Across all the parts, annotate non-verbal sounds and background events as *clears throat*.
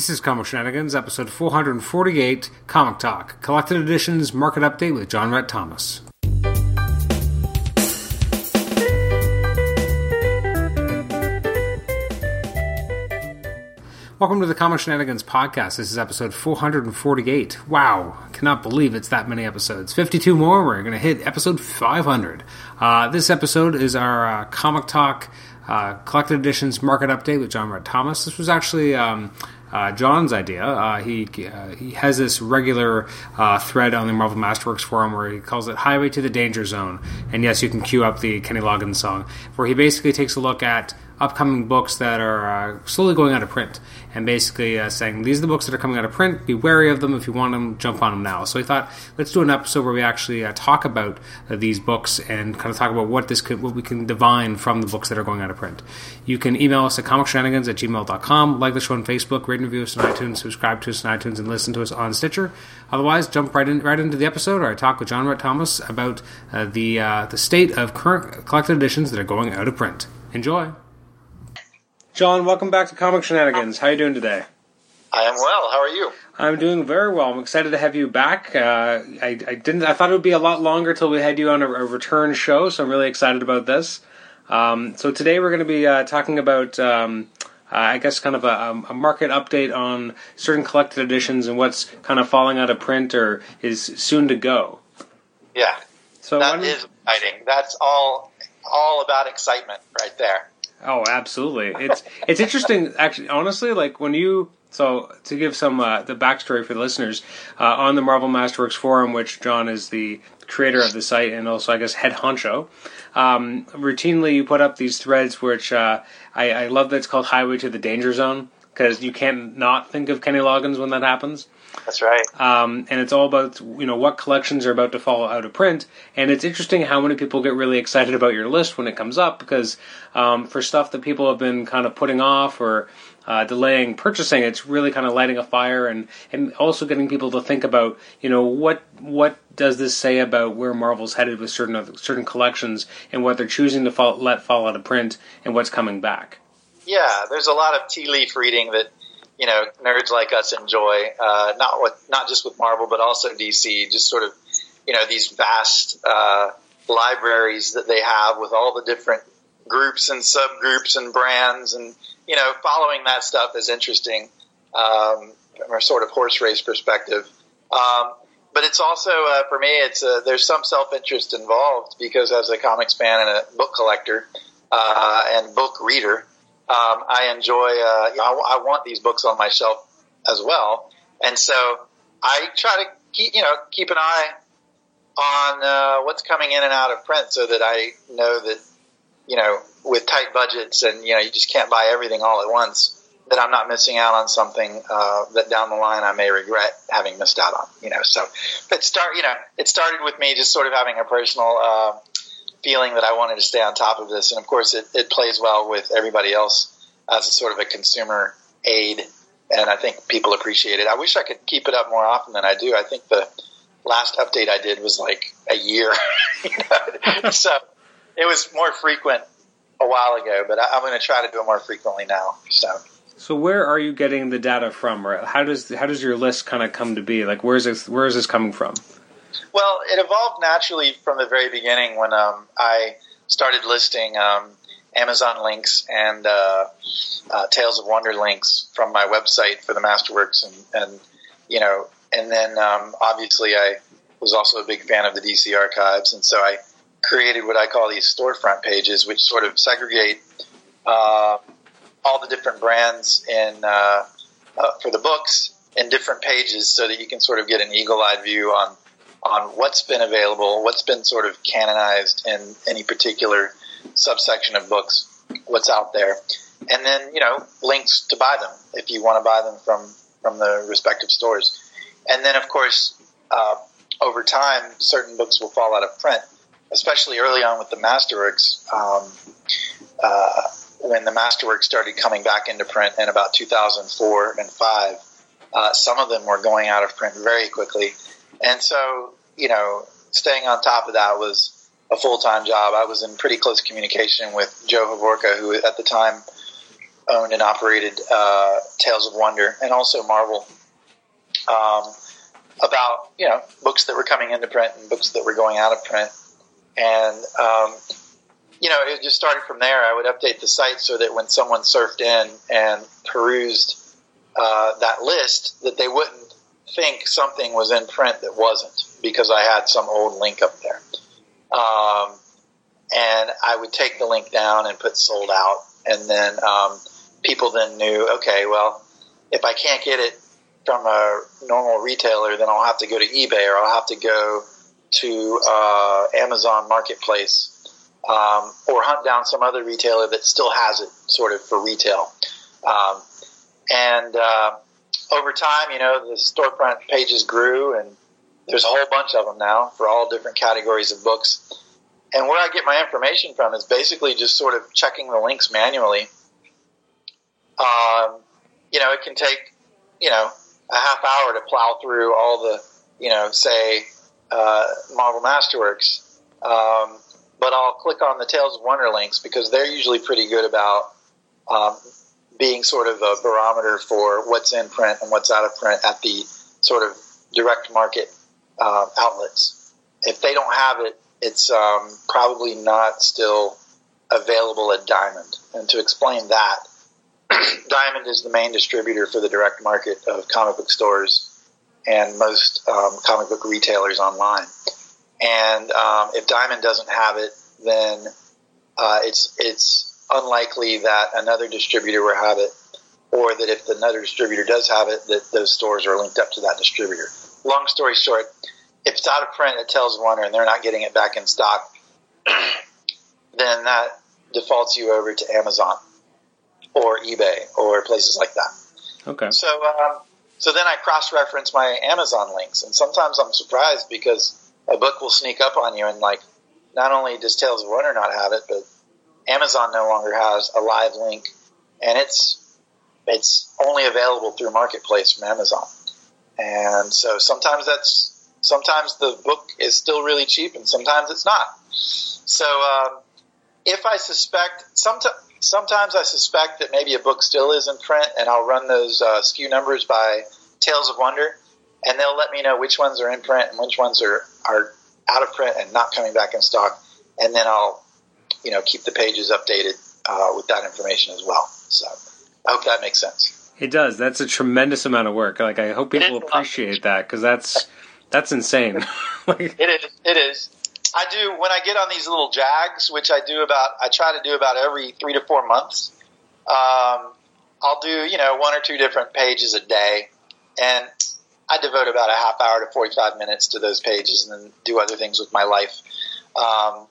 This is Comic Shenanigans, episode 448, Comic Talk, Collected Editions Market Update with John Rhett Thomas. Welcome to the Comic Shenanigans podcast. This is episode 448. Wow, cannot believe it's that many episodes. 52 more, we're going to hit episode 500. Uh, this episode is our uh, Comic Talk uh, Collected Editions Market Update with John Rhett Thomas. This was actually um, uh, John's idea. Uh, he uh, he has this regular uh, thread on the Marvel Masterworks forum where he calls it "Highway to the Danger Zone," and yes, you can cue up the Kenny Loggins song, where he basically takes a look at upcoming books that are uh, slowly going out of print and basically uh, saying these are the books that are coming out of print. Be wary of them. If you want them jump on them now. So he thought let's do an episode where we actually uh, talk about uh, these books and kind of talk about what this could what we can divine from the books that are going out of print. You can email us at comicshenanigans at gmail.com like the show on facebook rate and review us on itunes subscribe to us on itunes and listen to us on stitcher. Otherwise jump right in right into the episode or i talk with john Rhett thomas about uh, the uh, the state of current collected editions that are going out of print. Enjoy John, welcome back to Comic Shenanigans. How are you doing today? I am well. How are you? I'm doing very well. I'm excited to have you back. Uh, I, I, didn't. I thought it would be a lot longer till we had you on a, a return show, so I'm really excited about this. Um, so today we're going to be uh, talking about, um, uh, I guess, kind of a, a, market update on certain collected editions and what's kind of falling out of print or is soon to go. Yeah. So that is exciting. That's all all about excitement right there. Oh, absolutely. It's it's interesting actually honestly like when you so to give some uh, the backstory for the listeners uh, on the Marvel Masterworks forum, which John is the creator of the site and also I guess head honcho. Um, routinely, you put up these threads, which uh, I, I love that it's called Highway to the Danger Zone because you can't not think of Kenny Loggins when that happens. That's right. Um, and it's all about you know what collections are about to fall out of print, and it's interesting how many people get really excited about your list when it comes up because um, for stuff that people have been kind of putting off or uh, delaying purchasing, it's really kind of lighting a fire and and also getting people to think about you know what what does this say about where Marvel's headed with certain other, certain collections and what they're choosing to fall, let fall out of print and what's coming back. Yeah, there's a lot of tea leaf reading that you know nerds like us enjoy. Uh, not with not just with Marvel, but also DC. Just sort of you know these vast uh, libraries that they have with all the different groups and subgroups and brands, and you know following that stuff is interesting um, from a sort of horse race perspective. Um, but it's also uh, for me, it's uh, there's some self interest involved because as a comics fan and a book collector uh, and book reader, um, I enjoy. Uh, you know, I, I, want these books on my shelf as well, and so I try to keep you know keep an eye on uh, what's coming in and out of print, so that I know that you know with tight budgets and you know you just can't buy everything all at once. That I'm not missing out on something uh, that down the line I may regret having missed out on. You know, so it start. You know, it started with me just sort of having a personal uh, feeling that I wanted to stay on top of this. And of course, it, it plays well with everybody else as a sort of a consumer aid. And I think people appreciate it. I wish I could keep it up more often than I do. I think the last update I did was like a year. *laughs* so it was more frequent a while ago, but I, am going to try to do it more frequently now. So. So where are you getting the data from, or how does how does your list kind of come to be? Like, where's this where is this coming from? Well, it evolved naturally from the very beginning when um, I started listing um, Amazon links and uh, uh, Tales of Wonder links from my website for the Masterworks, and, and you know, and then um, obviously I was also a big fan of the DC archives, and so I created what I call these storefront pages, which sort of segregate uh, all the different brands in uh, uh, for the books in different pages, so that you can sort of get an eagle-eyed view on on what's been available, what's been sort of canonized in any particular subsection of books, what's out there, and then you know links to buy them if you want to buy them from from the respective stores, and then of course uh, over time certain books will fall out of print, especially early on with the Masterworks. Um, uh, when the Masterworks started coming back into print in about 2004 and five, uh, some of them were going out of print very quickly and so, you know, staying on top of that was a full time job. I was in pretty close communication with Joe Havorka, who at the time owned and operated uh, Tales of Wonder, and also Marvel. Um, about you know books that were coming into print and books that were going out of print, and um, you know it just started from there. I would update the site so that when someone surfed in and perused uh, that list, that they wouldn't think something was in print that wasn't because I had some old link up there. Um, and I would take the link down and put sold out, and then um, people then knew, okay, well, if I can't get it from a normal retailer, then I'll have to go to eBay or I'll have to go to uh, Amazon Marketplace um, or hunt down some other retailer that still has it sort of for retail. Um, and uh, over time, you know, the storefront pages grew and there's a whole bunch of them now for all different categories of books. And where I get my information from is basically just sort of checking the links manually. Um, you know, it can take, you know, a half hour to plow through all the, you know, say, uh, Marvel Masterworks. Um, but I'll click on the Tales of Wonder links because they're usually pretty good about um, being sort of a barometer for what's in print and what's out of print at the sort of direct market uh, outlets. If they don't have it, it's um, probably not still available at Diamond. And to explain that, *clears throat* Diamond is the main distributor for the direct market of comic book stores and most um, comic book retailers online. And um, if Diamond doesn't have it, then uh, it's it's unlikely that another distributor will have it, or that if another distributor does have it, that those stores are linked up to that distributor. Long story short, if it's out of print at tells Wonder and they're not getting it back in stock, *clears throat* then that defaults you over to Amazon or eBay or places like that. Okay. So, um, so then I cross-reference my Amazon links, and sometimes I'm surprised because a book will sneak up on you, and like, not only does Tales of Wonder not have it, but Amazon no longer has a live link, and it's it's only available through Marketplace from Amazon. And so sometimes that's sometimes the book is still really cheap, and sometimes it's not. So um, if I suspect sometimes sometimes I suspect that maybe a book still is in print, and I'll run those uh, SKU numbers by Tales of Wonder, and they'll let me know which ones are in print and which ones are are out of print and not coming back in stock, and then I'll you know keep the pages updated uh, with that information as well. So I hope that makes sense. It does. That's a tremendous amount of work. Like I hope people appreciate that because that's that's insane. *laughs* *laughs* like, it is. It is. I do when I get on these little jags, which I do about. I try to do about every three to four months. Um, I'll do you know one or two different pages a day, and I devote about a half hour to forty five minutes to those pages, and then do other things with my life. Um,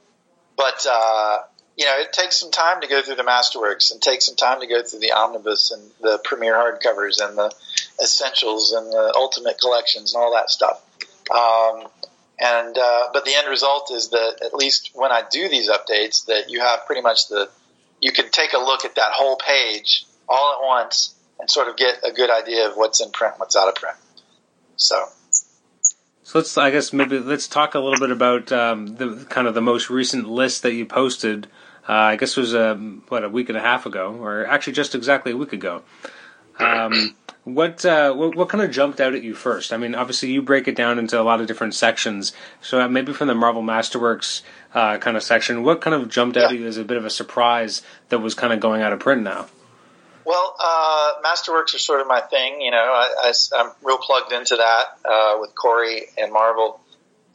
but uh, you know, it takes some time to go through the masterworks, and takes some time to go through the omnibus and the premier hardcovers and the essentials and the ultimate collections and all that stuff. Um, and uh, but the end result is that at least when I do these updates, that you have pretty much the you can take a look at that whole page all at once and sort of get a good idea of what's in print, what's out of print. So. So let's, I guess, maybe let's talk a little bit about um, the kind of the most recent list that you posted. Uh, I guess it was um, what a week and a half ago, or actually just exactly a week ago. Um, what, uh, what, what kind of jumped out at you first? I mean, obviously you break it down into a lot of different sections. So uh, maybe from the Marvel Masterworks uh, kind of section, what kind of jumped out yeah. at you as a bit of a surprise that was kind of going out of print now? Well, uh, Masterworks are sort of my thing. You know, I, am real plugged into that uh, with Cory and Marvel,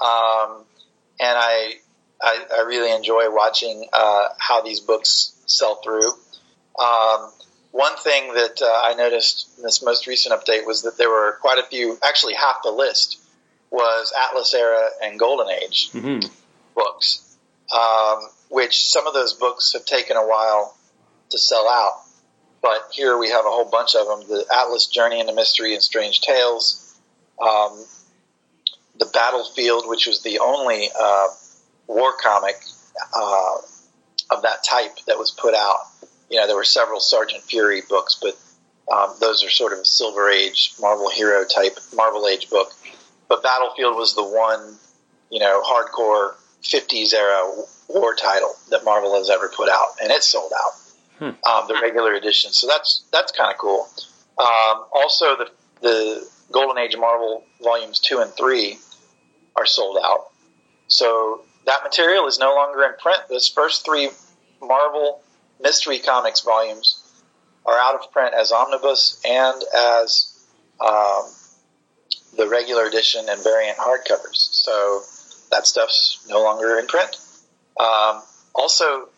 um, and I, I, I really enjoy watching uh, how these books sell through. Um, one thing that uh, I noticed in this most recent update was that there were quite a few, actually half the list was Atlas Era and Golden Age mm-hmm. books, um, which some of those books have taken a while to sell out. But here we have a whole bunch of them: the Atlas Journey into Mystery and Strange Tales, um, the Battlefield, which was the only uh, war comic uh, of that type that was put out you know, there were several Sergeant Fury books, but um, those are sort of Silver Age Marvel hero type Marvel Age book. But Battlefield was the one, you know, hardcore 50s era war title that Marvel has ever put out, and it sold out. Hmm. um, the regular edition. So that's that's kind of cool. Um, also, the the Golden Age Marvel volumes two and three are sold out. So that material is no longer in print. Those first three Marvel Mystery Comics volumes are out of print as omnibus and as um, the regular edition and variant hardcovers. So that stuff's no longer in print. Um, also,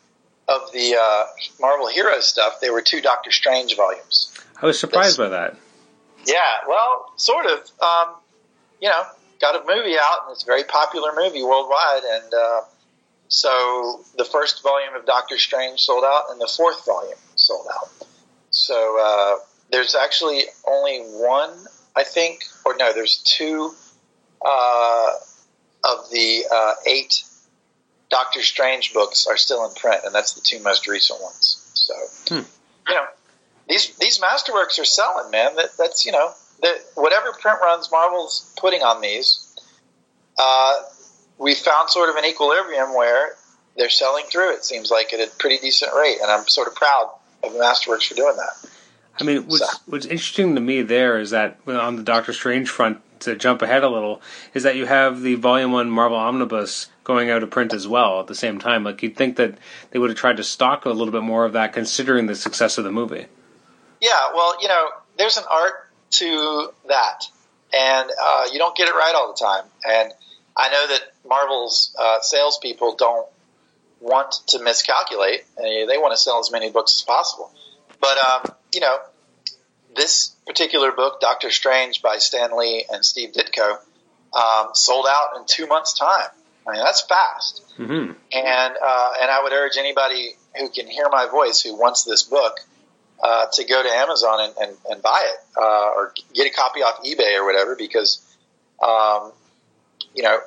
of the uh, Marvel Heroes stuff, there were two Doctor Strange volumes. I was surprised by that. Yeah, well, sort of. Um, you know, got a movie out, and it's a very popular movie worldwide, and uh, so the first volume of Doctor Strange sold out, and the fourth volume sold out. So uh, there's actually only one, I think, or no, there's two uh, of the uh, eight Doctor Strange books are still in print, and that's the two most recent ones. So, hmm. you know, these these masterworks are selling, man. That, that's you know, that whatever print runs Marvel's putting on these, uh, we found sort of an equilibrium where they're selling through. It seems like at a pretty decent rate, and I'm sort of proud of the Masterworks for doing that. I mean, what's, so. what's interesting to me there is that on the Doctor Strange front, to jump ahead a little, is that you have the Volume One Marvel Omnibus going out of print as well at the same time. Like you'd think that they would have tried to stock a little bit more of that, considering the success of the movie. Yeah, well, you know, there's an art to that, and uh, you don't get it right all the time. And I know that Marvel's uh, salespeople don't want to miscalculate. They want to sell as many books as possible. But, um, you know, this particular book, Doctor Strange by Stan Lee and Steve Ditko, um, sold out in two months' time. I mean, that's fast. Mm-hmm. And, uh, and I would urge anybody who can hear my voice who wants this book uh, to go to Amazon and, and, and buy it uh, or get a copy off eBay or whatever because um, you know,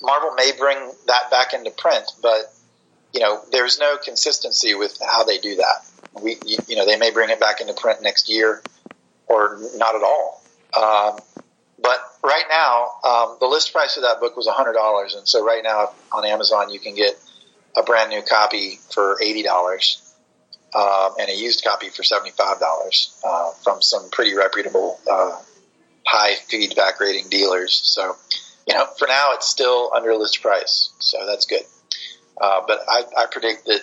Marvel may bring that back into print, but you know, there's no consistency with how they do that. We, you know, they may bring it back into print next year, or not at all. Um, but right now, um, the list price of that book was hundred dollars, and so right now on Amazon you can get a brand new copy for eighty dollars. Um, and a used copy for seventy-five dollars uh, from some pretty reputable uh, high feedback rating dealers. So, you know, for now it's still under list price, so that's good. Uh, but I, I, predict that,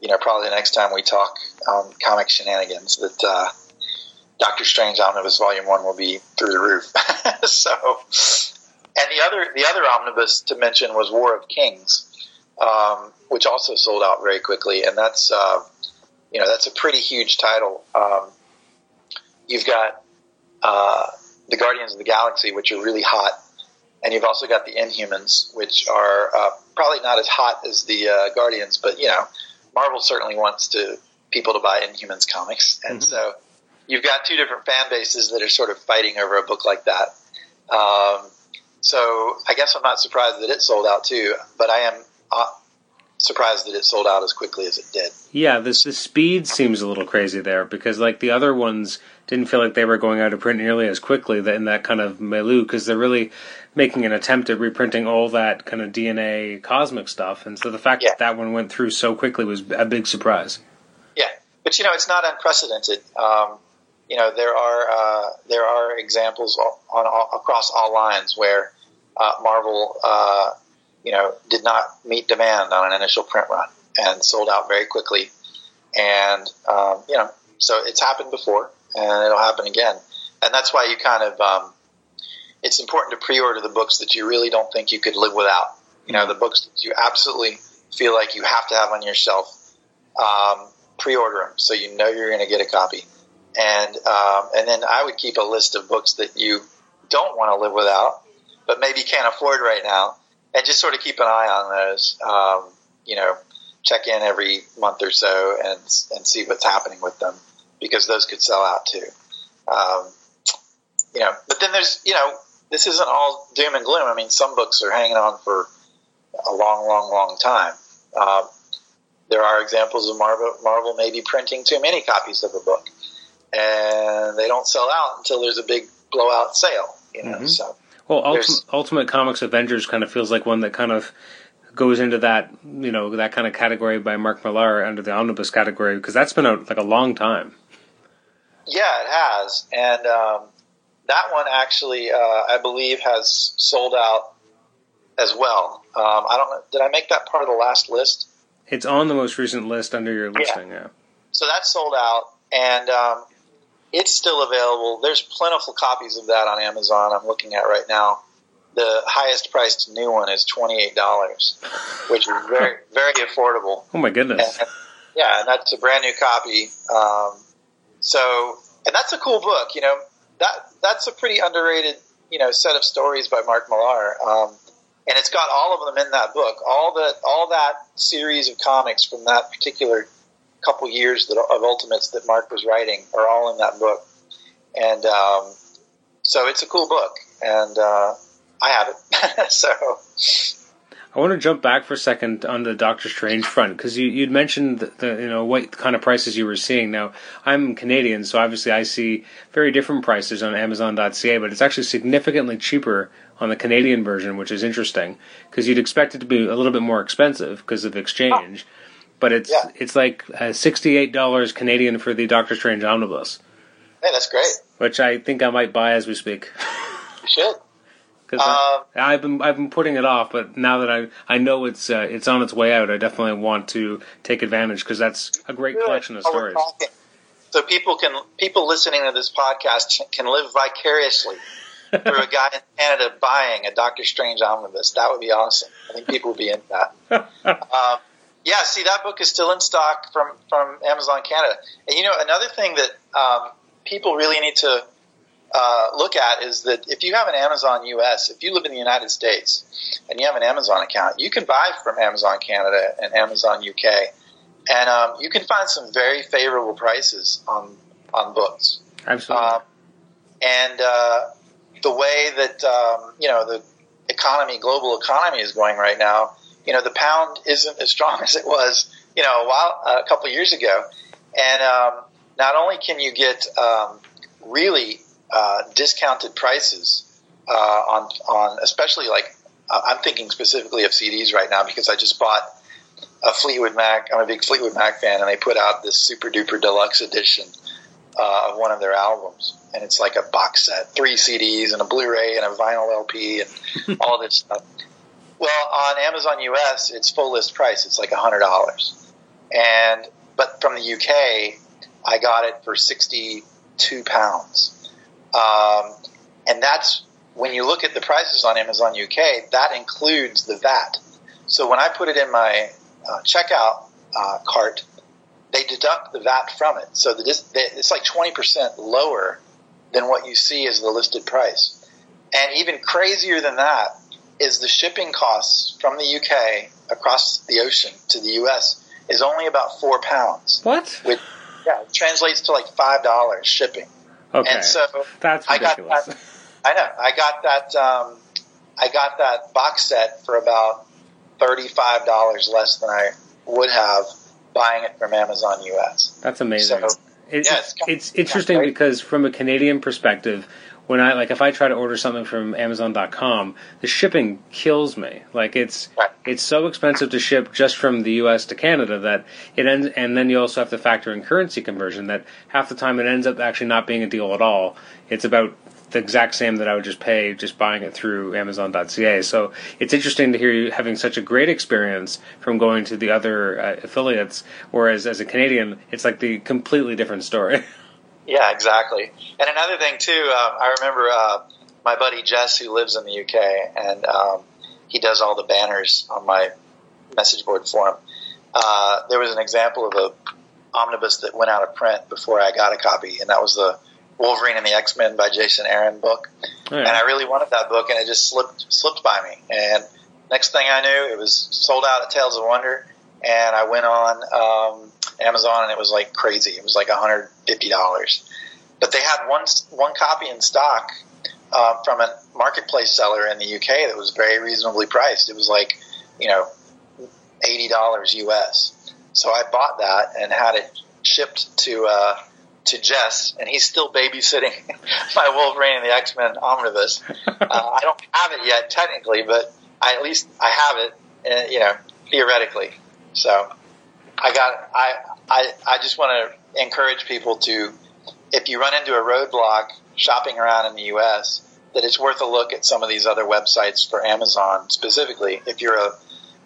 you know, probably the next time we talk um, comic shenanigans, that uh, Doctor Strange Omnibus Volume One will be through the roof. *laughs* so, and the other the other omnibus to mention was War of Kings, um, which also sold out very quickly, and that's uh, you know that's a pretty huge title. Um, you've got uh, the Guardians of the Galaxy, which are really hot, and you've also got the Inhumans, which are uh, probably not as hot as the uh, Guardians, but you know, Marvel certainly wants to people to buy Inhumans comics, and mm-hmm. so you've got two different fan bases that are sort of fighting over a book like that. Um, so I guess I'm not surprised that it sold out too, but I am uh, surprised that it sold out as quickly as it did. Yeah, this the speed seems a little crazy there because like the other ones didn't feel like they were going out of print nearly as quickly in that kind of milieu because they're really making an attempt at reprinting all that kind of DNA cosmic stuff, and so the fact yeah. that that one went through so quickly was a big surprise. Yeah, but you know it's not unprecedented. Um, you know there are uh, there are examples on, on, across all lines where uh, Marvel uh, you know, did not meet demand on an initial print run and sold out very quickly. And, um, you know, so it's happened before and it'll happen again. And that's why you kind of, um, it's important to pre-order the books that you really don't think you could live without. You know, the books that you absolutely feel like you have to have on your shelf. Um, pre-order them so you know you're going to get a copy. And, um, and then I would keep a list of books that you don't want to live without, but maybe can't afford right now and just sort of keep an eye on those. Um, you know, check in every month or so and and see what's happening with them because those could sell out too. Um, you know, but then there's you know this isn't all doom and gloom. I mean, some books are hanging on for a long, long, long time. Um, there are examples of Marvel, Marvel maybe printing too many copies of a book, and they don't sell out until there's a big blowout sale. You know, mm-hmm. so well, Ultimate, Ultimate, Comics Avengers kind of feels like one that kind of goes into that you know that kind of category by Mark Millar under the omnibus category because that's been out like a long time. Yeah, it has, and um, that one actually, uh, I believe, has sold out as well. Um, I don't know. Did I make that part of the last list? It's on the most recent list under your listing. Yeah. yeah. So that's sold out, and um, it's still available. There's plentiful copies of that on Amazon. I'm looking at right now. The highest priced new one is twenty eight dollars, which is very *laughs* very affordable. Oh my goodness! And, yeah, and that's a brand new copy. Um, so, and that's a cool book. You know, that that's a pretty underrated you know set of stories by Mark Millar. Um, and it's got all of them in that book. All the all that series of comics from that particular couple years that, of Ultimates that Mark was writing are all in that book, and um, so it's a cool book, and uh, I have it. *laughs* so I want to jump back for a second on the Doctor Strange front because you, would mentioned the, the, you know what kind of prices you were seeing. Now I'm Canadian, so obviously I see very different prices on Amazon.ca, but it's actually significantly cheaper on the Canadian version, which is interesting because you'd expect it to be a little bit more expensive because of exchange. Oh. But it's yeah. it's like uh, sixty eight dollars Canadian for the Doctor Strange omnibus. Hey, that's great. Which I think I might buy as we speak. *laughs* You should. Because um, I've been I've been putting it off, but now that I I know it's uh, it's on its way out, I definitely want to take advantage because that's a great collection of stories. So people can people listening to this podcast can live vicariously through a guy in Canada buying a Doctor Strange omnibus. That would be awesome. I think people would be into that. *laughs* um, yeah, see that book is still in stock from from Amazon Canada. And you know another thing that um, people really need to uh, look at is that if you have an Amazon US, if you live in the United States and you have an Amazon account, you can buy from Amazon Canada and Amazon UK, and um, you can find some very favorable prices on on books. Absolutely. Um, and uh, the way that um, you know the economy, global economy, is going right now, you know, the pound isn't as strong *laughs* as it was, you know, a while a couple of years ago, and um, not only can you get um, really uh, discounted prices uh, on on especially like uh, I'm thinking specifically of CDs right now because I just bought a Fleetwood Mac. I'm a big Fleetwood Mac fan, and they put out this super duper deluxe edition uh, of one of their albums, and it's like a box set, three CDs and a Blu-ray and a vinyl LP and *laughs* all this stuff. Well, on Amazon US, it's full list price. It's like hundred dollars, and but from the UK, I got it for sixty-two pounds. Um, and that's when you look at the prices on Amazon UK, that includes the VAT. So when I put it in my uh, checkout uh, cart, they deduct the VAT from it. So the, it's like 20% lower than what you see as the listed price. And even crazier than that is the shipping costs from the UK across the ocean to the US is only about four pounds. What? Which, yeah, it translates to like five dollars shipping. Okay. And so that's ridiculous. I got that, I know. I got that. Um, I got that box set for about thirty-five dollars less than I would have buying it from Amazon US. That's amazing. So, it, yeah, it's, it's, interesting because from a Canadian perspective, when I like if I try to order something from Amazon.com, the shipping kills me. Like it's it's so expensive to ship just from the U.S. to Canada that it ends, and then you also have to factor in currency conversion. That half the time it ends up actually not being a deal at all. It's about the exact same that I would just pay just buying it through Amazon.ca. So it's interesting to hear you having such a great experience from going to the other uh, affiliates, whereas as a Canadian, it's like the completely different story. *laughs* Yeah, exactly. And another thing too, um, I remember uh, my buddy Jess, who lives in the UK, and um, he does all the banners on my message board for him. Uh, there was an example of a omnibus that went out of print before I got a copy, and that was the Wolverine and the X Men by Jason Aaron book. Oh, yeah. And I really wanted that book, and it just slipped slipped by me. And next thing I knew, it was sold out at Tales of Wonder, and I went on. Um, Amazon, and it was like crazy. It was like $150. But they had one one copy in stock uh, from a marketplace seller in the UK that was very reasonably priced. It was like, you know, eighty dollars US. So I bought that and had it shipped to uh, to Jess, and he's still babysitting *laughs* my Wolverine and the X Men omnibus. Uh, I don't have it yet technically, but I, at least I have it, uh, you know, theoretically. So I got, I, I, I just want to encourage people to, if you run into a roadblock shopping around in the U.S., that it's worth a look at some of these other websites for Amazon specifically. If you're a,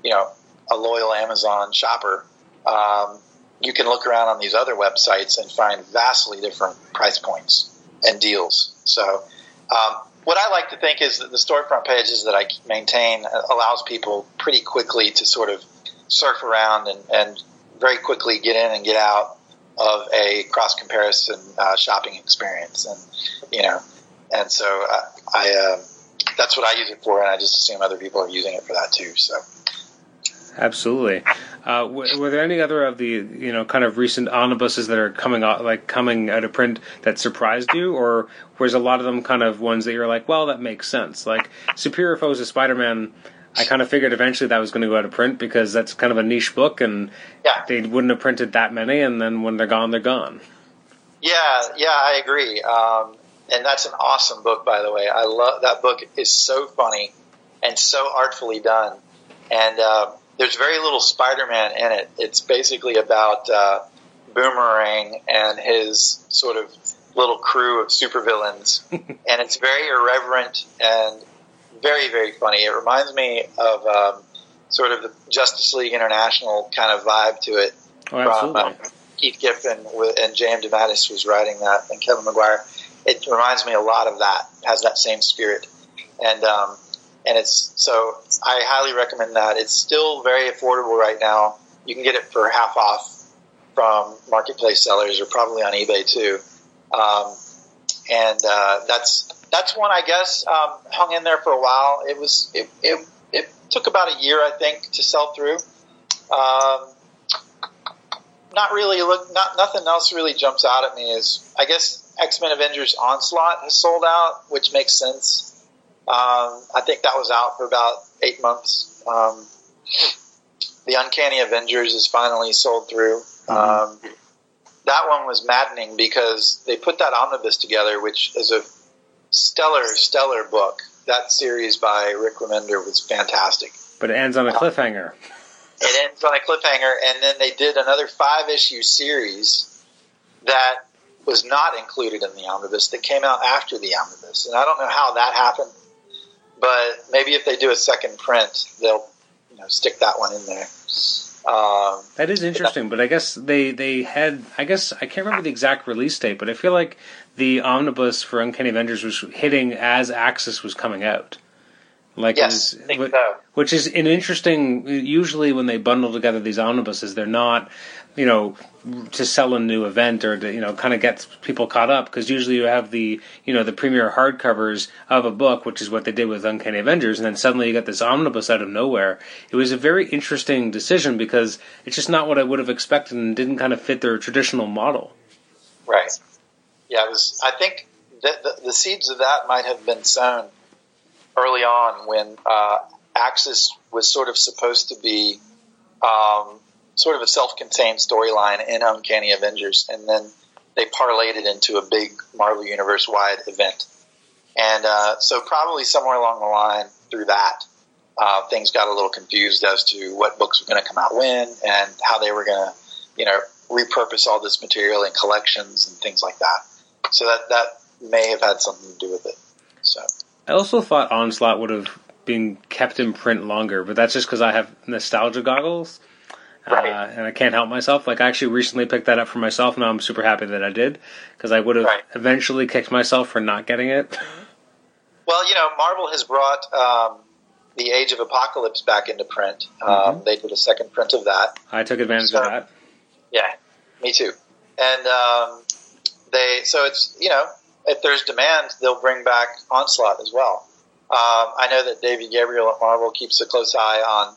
you know, a loyal Amazon shopper, um, you can look around on these other websites and find vastly different price points and deals. So, um, what I like to think is that the storefront pages that I maintain allows people pretty quickly to sort of surf around and, and very quickly get in and get out of a cross comparison uh, shopping experience, and you know, and so I, I uh, that's what I use it for, and I just assume other people are using it for that too. So. Absolutely. Uh, were, were, there any other of the you know kind of recent omnibuses that are coming out like coming out of print that surprised you, or was a lot of them kind of ones that you're like, well, that makes sense? Like Superior Foes of Spider-Man, I kind of figured eventually that was going to go out of print because that's kind of a niche book, and yeah. they wouldn't have printed that many, and then when they're gone, they're gone. Yeah, yeah, I agree. Um, and that's an awesome book, by the way. I love that book. is so funny and so artfully done, and. Uh, there's very little Spider-Man in it. It's basically about uh, Boomerang and his sort of little crew of supervillains, *laughs* and it's very irreverent and very very funny. It reminds me of um, sort of the Justice League International kind of vibe to it. Oh. From, uh, Keith Giffen and J.M. DeMatteis was writing that, and Kevin Maguire. It reminds me a lot of that. Has that same spirit, and um, and it's so I highly recommend that. It's still very affordable right now. You can get it for half off from marketplace sellers or probably on eBay too. Um, and uh, that's that's one I guess um, hung in there for a while. It was it, it it took about a year I think to sell through. Um, not really look not nothing else really jumps out at me is I guess X Men Avengers Onslaught has sold out, which makes sense. Um, I think that was out for about eight months. Um, the Uncanny Avengers is finally sold through. Mm-hmm. That one was maddening because they put that omnibus together, which is a stellar, stellar book. That series by Rick Remender was fantastic. But it ends on a uh, cliffhanger. It ends on a cliffhanger, and then they did another five issue series that was not included in the omnibus that came out after the omnibus. And I don't know how that happened. But maybe if they do a second print, they'll you know, stick that one in there. Um, that is interesting, but I guess they they had I guess I can't remember the exact release date, but I feel like the omnibus for Uncanny Avengers was hitting as Axis was coming out. Like yes, was, so. which is an interesting. Usually, when they bundle together these omnibuses, they're not you know, to sell a new event or to, you know, kind of get people caught up because usually you have the, you know, the premier hardcovers of a book, which is what they did with Uncanny Avengers, and then suddenly you got this omnibus out of nowhere. It was a very interesting decision because it's just not what I would have expected and didn't kind of fit their traditional model. Right. Yeah, it was. I think that the, the seeds of that might have been sown early on when uh, Axis was sort of supposed to be um, sort of a self-contained storyline in Uncanny Avengers, and then they parlayed it into a big Marvel Universe-wide event. And uh, so, probably somewhere along the line through that, uh, things got a little confused as to what books were going to come out when and how they were going to, you know, repurpose all this material in collections and things like that. So that that may have had something to do with it. So I also thought Onslaught would have been kept in print longer, but that's just because I have nostalgia goggles. Right. Uh, and I can't help myself. Like I actually recently picked that up for myself, and I'm super happy that I did because I would have right. eventually kicked myself for not getting it. *laughs* Well, you know, Marvel has brought um, the Age of Apocalypse back into print. Um, mm-hmm. They did a second print of that. I took advantage so, of that. Yeah, me too. And um, they so it's you know if there's demand, they'll bring back Onslaught as well. Um, I know that David Gabriel at Marvel keeps a close eye on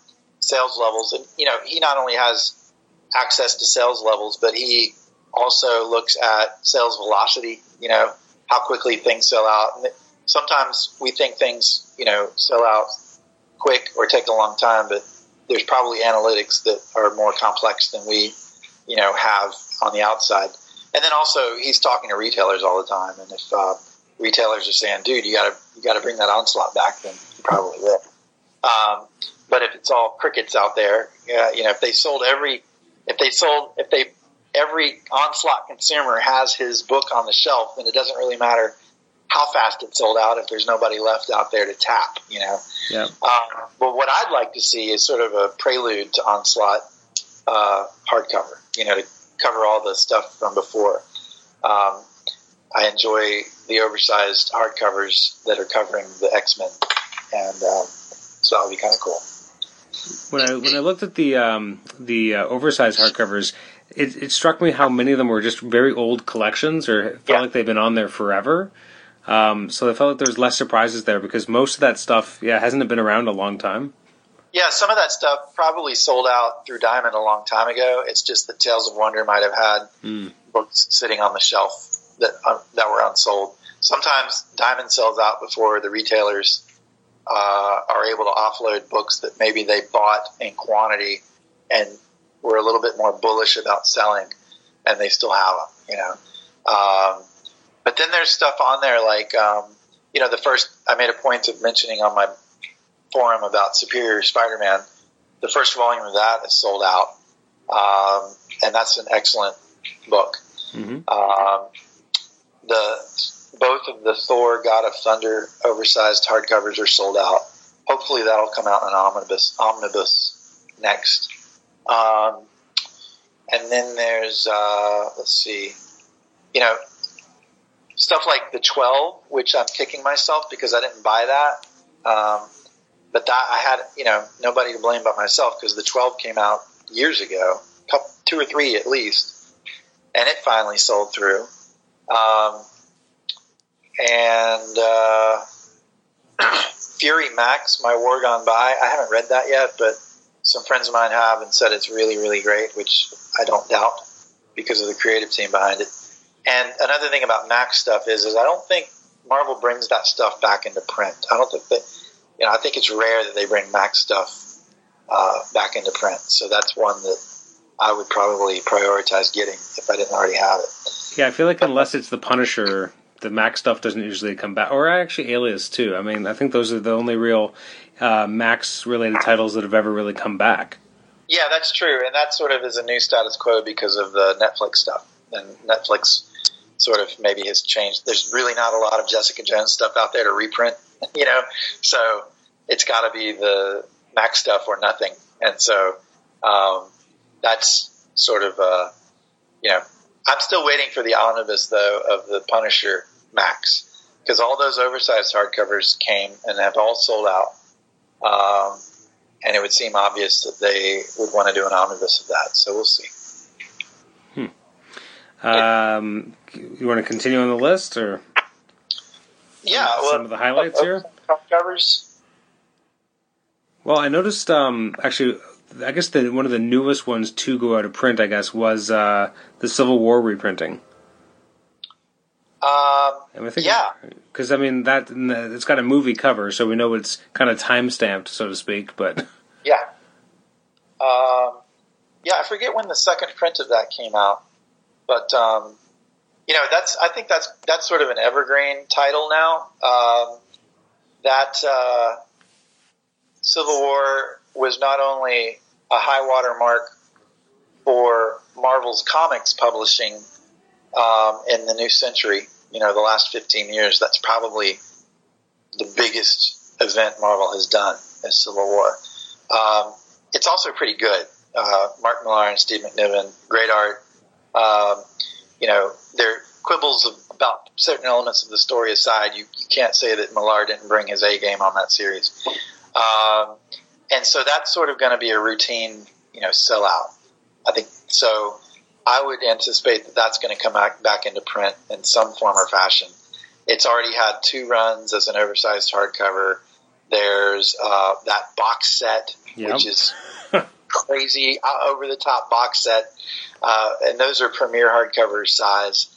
sales levels. And, you know, he not only has access to sales levels, but he also looks at sales velocity, you know, how quickly things sell out. And sometimes we think things, you know, sell out quick or take a long time, but there's probably analytics that are more complex than we, you know, have on the outside. And then also he's talking to retailers all the time. And if, uh, retailers are saying, dude, you gotta, you gotta bring that onslaught back, then you probably will. Um, but if it's all crickets out there, yeah, you know, if they sold every, if they sold, if they, every onslaught consumer has his book on the shelf, then it doesn't really matter how fast it sold out if there's nobody left out there to tap, you know. Yeah. Um, but what I'd like to see is sort of a prelude to Onslaught uh, hardcover, you know, to cover all the stuff from before. Um, I enjoy the oversized hardcovers that are covering the X Men, and um, so that would be kind of cool. When I when I looked at the um, the uh, oversized hardcovers, it, it struck me how many of them were just very old collections, or felt Yeah. like they've been on there forever. Um, so I felt like there's less surprises there because most of that stuff, yeah, hasn't it been around a long time? Yeah, some of that stuff probably sold out through Diamond a long time ago. It's just that Tales of Wonder might have had Mm. books sitting on the shelf that uh, that were unsold. Sometimes Diamond sells out before the retailers uh, are able to offload books that maybe they bought in quantity and were a little bit more bullish about selling, and they still have them. You know, um, but then there's stuff on there like um, you know the first I made a point of mentioning on my forum about Superior Spider-Man. The first volume of that is sold out, um, and that's an excellent book. Mhm. Um, the both of the Thor God of Thunder oversized hardcovers are sold out. Hopefully, that'll come out in an omnibus omnibus next. Um, and then there's uh, let's see, you know, stuff like the twelve, which I'm kicking myself because I didn't buy that. Um, but that I had, you know, nobody to blame but myself because the 12 came out years ago, couple, two or three at least, and it finally sold through. Um, and uh, Fury Max, My War Gone By, I haven't read that yet, but some friends of mine have and said it's really, really great, which I don't doubt because of the creative team behind it. And another thing about Max stuff is, is I don't think Marvel brings that stuff back into print. I don't think that, you know, I think it's rare that they bring Max stuff uh, back into print. So that's one that I would probably prioritize getting if I didn't already have it. Yeah, I feel like unless it's the Punisher, the Max stuff doesn't usually come back, or actually Alias too. I mean, I think those are the only real uh, Max related titles that have ever really come back. Yeah, that's true, and that sort of is a new status quo because of the Netflix stuff. And Netflix sort of maybe has changed. There's really not a lot of Jessica Jones stuff out there to reprint, *laughs* you know, so it's got to be the Max stuff or nothing. And so um, that's sort of, uh, you know, I'm still waiting for the omnibus though of the Punisher Max because all those oversized hardcovers came and have all sold out. Um, and it would seem obvious that they would want to do an omnibus of that. So we'll see. Um, you want to continue on the list, or Yeah, some well, of the highlights here? Covers. Well, I noticed um, actually. I guess the one of the newest ones to go out of print, I guess, was uh, the Civil War reprinting. Um, I think, Yeah. because I mean that it's got a movie cover, so we know it's kind of time stamped, so to speak. But *laughs* yeah. Um, yeah, I forget when the second print of that came out, but um, you know, that's I think that's that's sort of an evergreen title now. Um, that uh, Civil War was not only a high water mark for Marvel's comics publishing um, in the new century. You know, the last 15 years, that's probably the biggest event Marvel has done is Civil War. Um, it's also pretty good. Uh, Mark Millar and Steve McNiven, great art. Um, you know, there are quibbles about certain elements of the story aside. You, you can't say that Millar didn't bring his A game on that series. Um, and so that's sort of going to be a routine, you know, sellout. I think so. I would anticipate that that's going to come back, back into print in some form or fashion. It's already had two runs as an oversized hardcover. There's uh, that box set, Yep. which is crazy, over the top box set, uh, and those are premier hardcover size.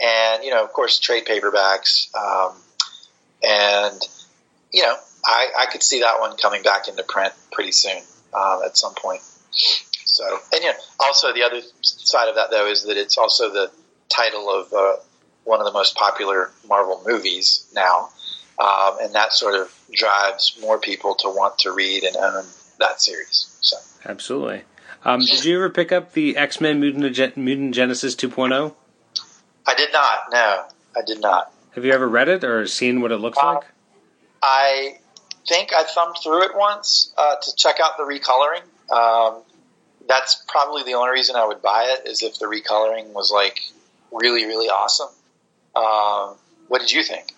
And you know, of course, trade paperbacks, um, and you know, I, I could see that one coming back into print pretty soon um, at some point. So, and yeah, also the other side of that though is that it's also the title of uh, one of the most popular Marvel movies now, um, and that sort of drives more people to want to read and own that series. So absolutely. Um, did you ever pick up the X Men Mutant, Mutant Genesis 2.0? I did not. No, I did not. Have you ever read it or seen what it looks uh, like? I think I thumbed through it once uh, to check out the recoloring. Um, that's probably the only reason I would buy it is if the recoloring was like really, really awesome. Um, what did you think?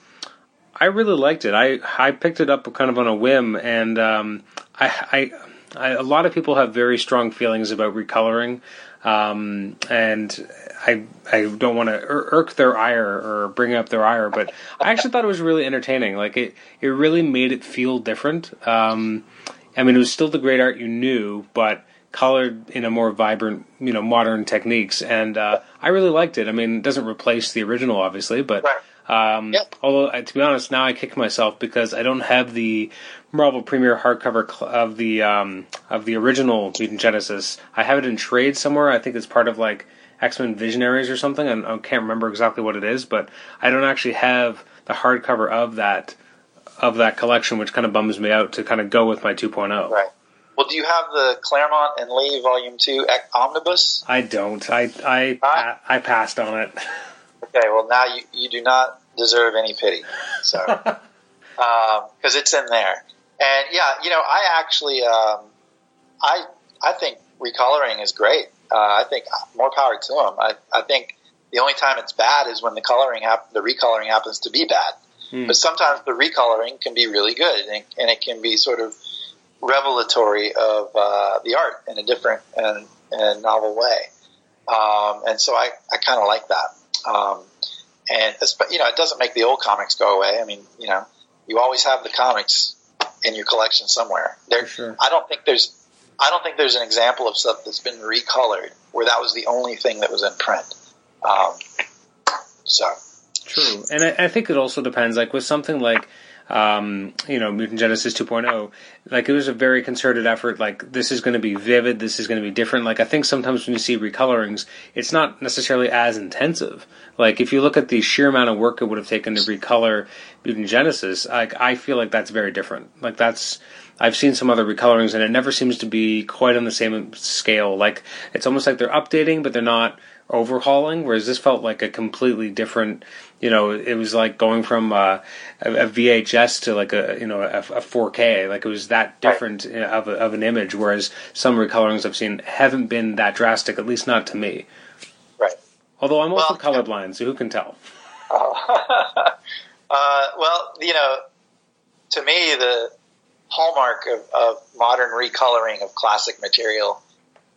I really liked it. I I picked it up kind of on a whim, and um, I, I, I, a lot of people have very strong feelings about recoloring, um, and I I don't want to irk their ire or bring up their ire, but I actually thought it was really entertaining. Like it it really made it feel different. Um, I mean, it was still the great art you knew, but colored in a more vibrant, you know, modern techniques, and uh, I really liked it. I mean, it doesn't replace the original, obviously, but. Right um, yep. Although, uh, to be honest, now I kick myself because I don't have the Marvel Premiere hardcover cl- of the um, of the original Mutant Genesis. I have it in trade somewhere. I think it's part of like X Men Visionaries or something. I, I can't remember exactly what it is, but I don't actually have the hardcover of that of that collection, which kind of bums me out to kind of go with my 2.0. Right. Well, do you have the Claremont and Lee Volume Two omnibus? I don't. I I I, I passed on it. *laughs* Okay, well now you, you do not deserve any pity. So, because *laughs* um, it's in there, and yeah, you know, I actually, um, I I think recoloring is great. Uh, I think more power to them. I, I think the only time it's bad is when the coloring hap- the recoloring happens to be bad. Hmm. But sometimes the recoloring can be really good, and, and it can be sort of revelatory of uh, the art in a different and, and novel way. Um, and so I, I kind of like that. Um, and you know, it doesn't make the old comics go away. I mean, you know, you always have the comics in your collection somewhere. There, sure. I don't think there's, I don't think there's an example of stuff that's been recolored where that was the only thing that was in print. Um, so true, and I, I think it also depends. Like with something like um, you know, Mutant Genesis 2.0, like it was a very concerted effort. Like this is going to be vivid, this is going to be different. Like I think sometimes when you see recolorings, it's not necessarily as intensive. Like if you look at the sheer amount of work it would have taken to recolor Mutant Genesis, like I feel like that's very different. Like that's I've seen some other recolorings and it never seems to be quite on the same scale. Like it's almost like they're updating, but they're not overhauling. Whereas this felt like a completely different you know, it was like going from uh, a, VHS to like a you know a, a 4K. Like it was that different right. of, a, of an image. Whereas some recolorings I've seen haven't been that drastic, at least not to me. Right. Although I'm also well, colorblind, so who can tell? Uh, *laughs* uh, well, you know, to me, the hallmark of, of, modern recoloring of classic material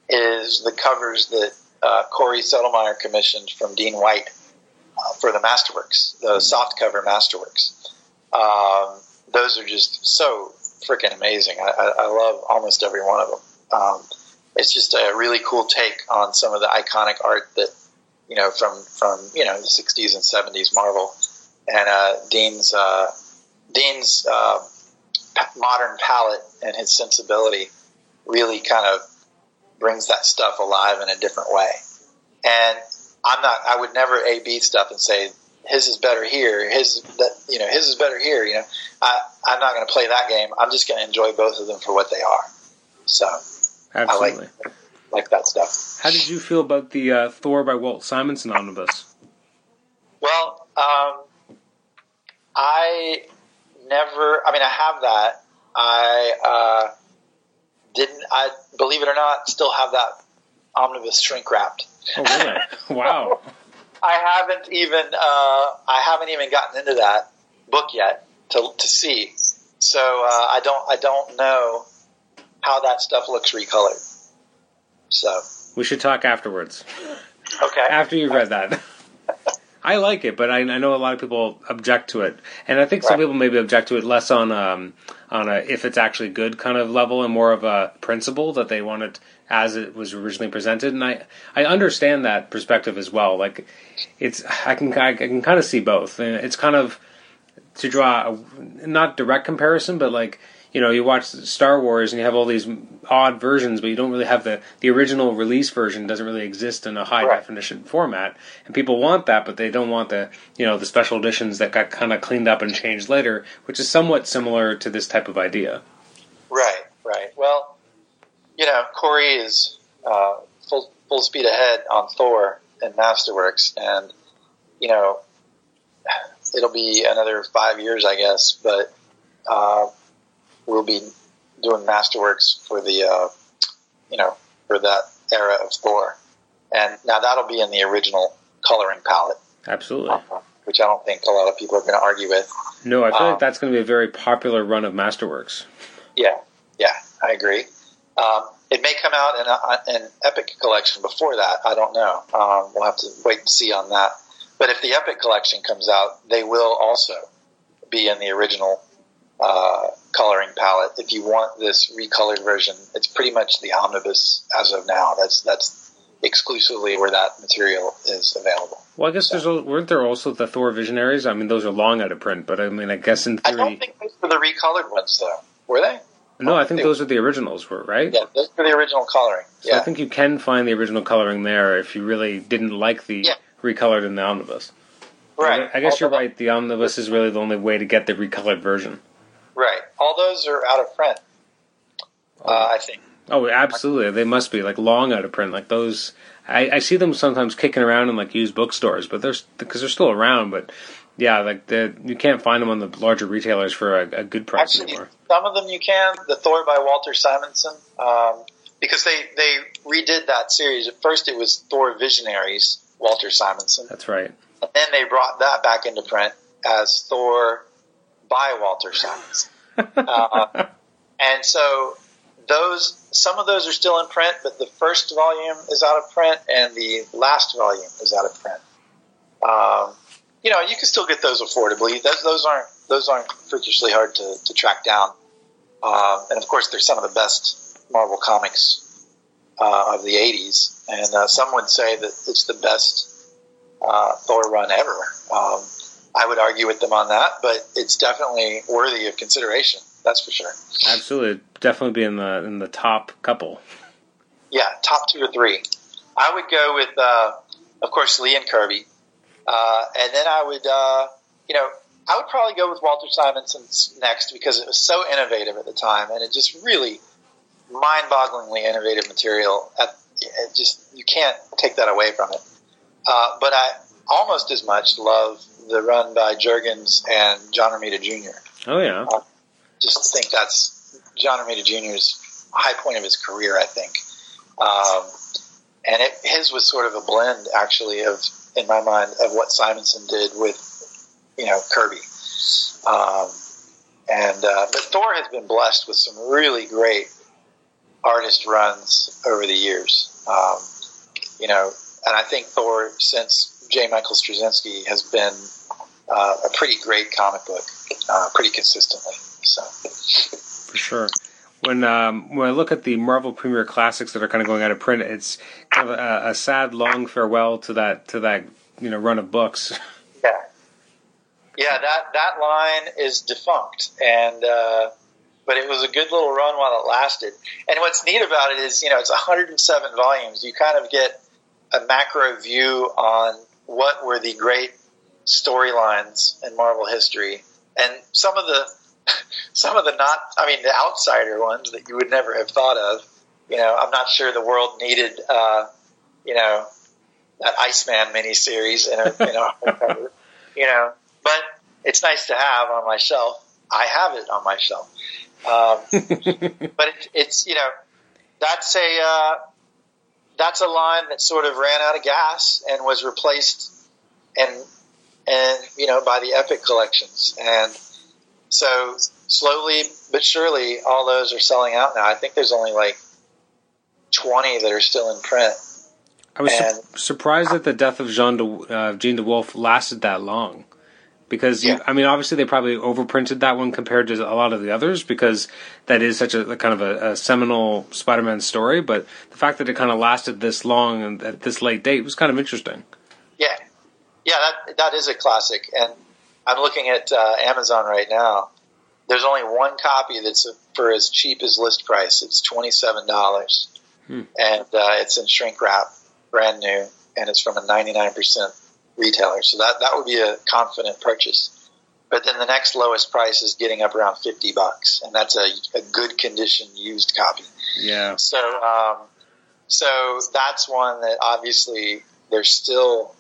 is the covers that uh, Cory Sedlmeier commissioned from Dean White for the Masterworks, the soft cover Masterworks. Um, those are just so freaking amazing. I, I, I, love almost every one of them. Um, it's just a really cool take on some of the iconic art that you know from from you know the '60s and '70s Marvel, and uh, Dean's uh, Dean's uh, modern palette and his sensibility really kind of brings that stuff alive in a different way. And I'm not. I would never A B stuff and say his is better here. His that you know his is better here. You know, I I'm not going to play that game. I'm just going to enjoy both of them for what they are. So absolutely I like, like that stuff. How did you feel about the uh, Thor by Walt Simonson omnibus? Well, um, I never. I mean, I have that. I uh, didn't. I believe it or not, still have that omnibus shrink wrapped. Oh, really? *laughs* wow. I haven't even uh, I haven't even gotten into that book yet to to see. So uh, I don't I don't know how that stuff looks recolored. So we should talk afterwards. Okay. After you've read that. I like it, but I, I, know a lot of people object to it, and I think some right. people maybe object to it less on um, on a if it's actually good kind of level and more of a principle that they want it as it was originally presented. And I I understand that perspective as well. Like it's I can I can kind of see both, and it's kind of to draw a, not direct comparison, but like you know, you watch Star Wars and you have all these odd versions, but you don't really have the the original release version doesn't really exist in a high right. definition format, and people want that, but they don't want the you know the special editions that got kind of cleaned up and changed later, which is somewhat similar to this type of idea. Right, right. Well, you know, Cory is uh, full full speed ahead on Thor and Masterworks, and you know, it'll be another five years, I guess, but uh, we'll be doing Masterworks for the uh, you know for that era of Thor, and now that'll be in the original coloring palette, Absolutely. uh, which I don't think a lot of people are going to argue with. No, I feel Um, like that's going to be a very popular run of Masterworks. Yeah, yeah, I agree. Um, it may come out in a, an Epic collection before that. I don't know. Um, we'll have to wait and see on that. But if the Epic collection comes out, they will also be in the original uh, coloring palette. If you want this recolored version, it's pretty much the omnibus as of now. That's that's exclusively where that material is available. Well, I guess there's al- weren't there also the Thor Visionaries? I mean, those are long out of print, but I mean, I guess in I theory, don't think those were the recolored ones, though. Were they? No, I think those are the originals, were right? Yeah, those are the original coloring. So I think you can find the original coloring there if you really didn't like the Yeah. recolored in the omnibus. Right. I guess you're right. The omnibus is really the only way to get the recolored version. Right. All those are out of print. Uh, I think. Oh, absolutely. They must be like long out of print. Like those, I, I see them sometimes kicking around in like used bookstores, but they're because they're still around. But yeah, like the you can't find them on the larger retailers for a, a good price Actually, anymore. some of them you can. The Thor by Walter Simonson, um, because they they redid that series. At first, it was Thor Visionaries, Walter Simonson, That's right. and then they brought that back into print as Thor by Walter Simonson. *laughs* uh, and so those some of those are still in print, but the first volume is out of print, and the last volume is out of print. Um, you know, you can still get those affordably. Those, those aren't those aren't freakishly hard to, to track down. Um, and of course, they're some of the best Marvel comics uh, of the '80s, and uh, some would say that it's the best uh, Thor run ever. Um, I would argue with them on that, but it's definitely worthy of consideration. That's for sure. Absolutely, definitely be in the in the top couple. Yeah, top two or three. I would go with, uh, of course, Lee and Kirby, uh, and then I would, uh, you know, I would probably go with Walter Simonson's next because it was so innovative at the time, and it just really mind-bogglingly innovative material. At, it just you can't take that away from it. Uh, but I almost as much love the run by Jurgens and John Romita Jr. Oh yeah, Just think that's John Romita Jr.'s high point of his career, I think. Um, and it, his was sort of a blend, actually, of in my mind, of what Simonson did with, you know, Kirby. Um, and uh, but Thor has been blessed with some really great artist runs over the years. Um, you know, and I think Thor, since J. Michael Straczynski, has been uh, a pretty great comic book, uh, pretty consistently. So, for sure. When um, when I look at the Marvel Premiere Classics that are kind of going out of print, it's kind of a, a sad, long farewell to that to that you know run of books. *laughs* yeah, yeah, that that line is defunct, and uh, but it was a good little run while it lasted. And what's neat about it is, you know, it's 107 volumes. You kind of get a macro view on what were the great storylines in Marvel history, and some of the some of the not, I mean, the outsider ones that you would never have thought of. You know, I'm not sure the world needed, uh, you know, that Iceman miniseries in a, in a *laughs* you know, but it's nice to have on my shelf. I have it on my shelf. Um, *laughs* but it, it's, you know, that's a, uh, that's a line that sort of ran out of gas and was replaced and, and, you know, by the epic collections. And, so slowly but surely, all those are selling out now. I think there's only like 20 that are still in print. I was su- surprised that the death of Jean de, uh, Jean DeWolff lasted that long. Because you, Yeah. I mean, obviously they probably overprinted that one compared to a lot of the others because that is such a, a kind of a, a seminal Spider-Man story. But the fact that it kind of lasted this long and at this late date was kind of interesting. Yeah, yeah, that that is a classic. And I'm looking at uh, Amazon right now. There's only one copy that's for as cheap as list price. It's twenty seven dollars, Hmm. and uh, it's in shrink wrap, brand new, and it's from a 99 percent retailer. So that that would be a confident purchase. But then the next lowest price is getting up around 50 bucks, and that's a, a good condition used copy. Yeah. So, um, so that's one that obviously there still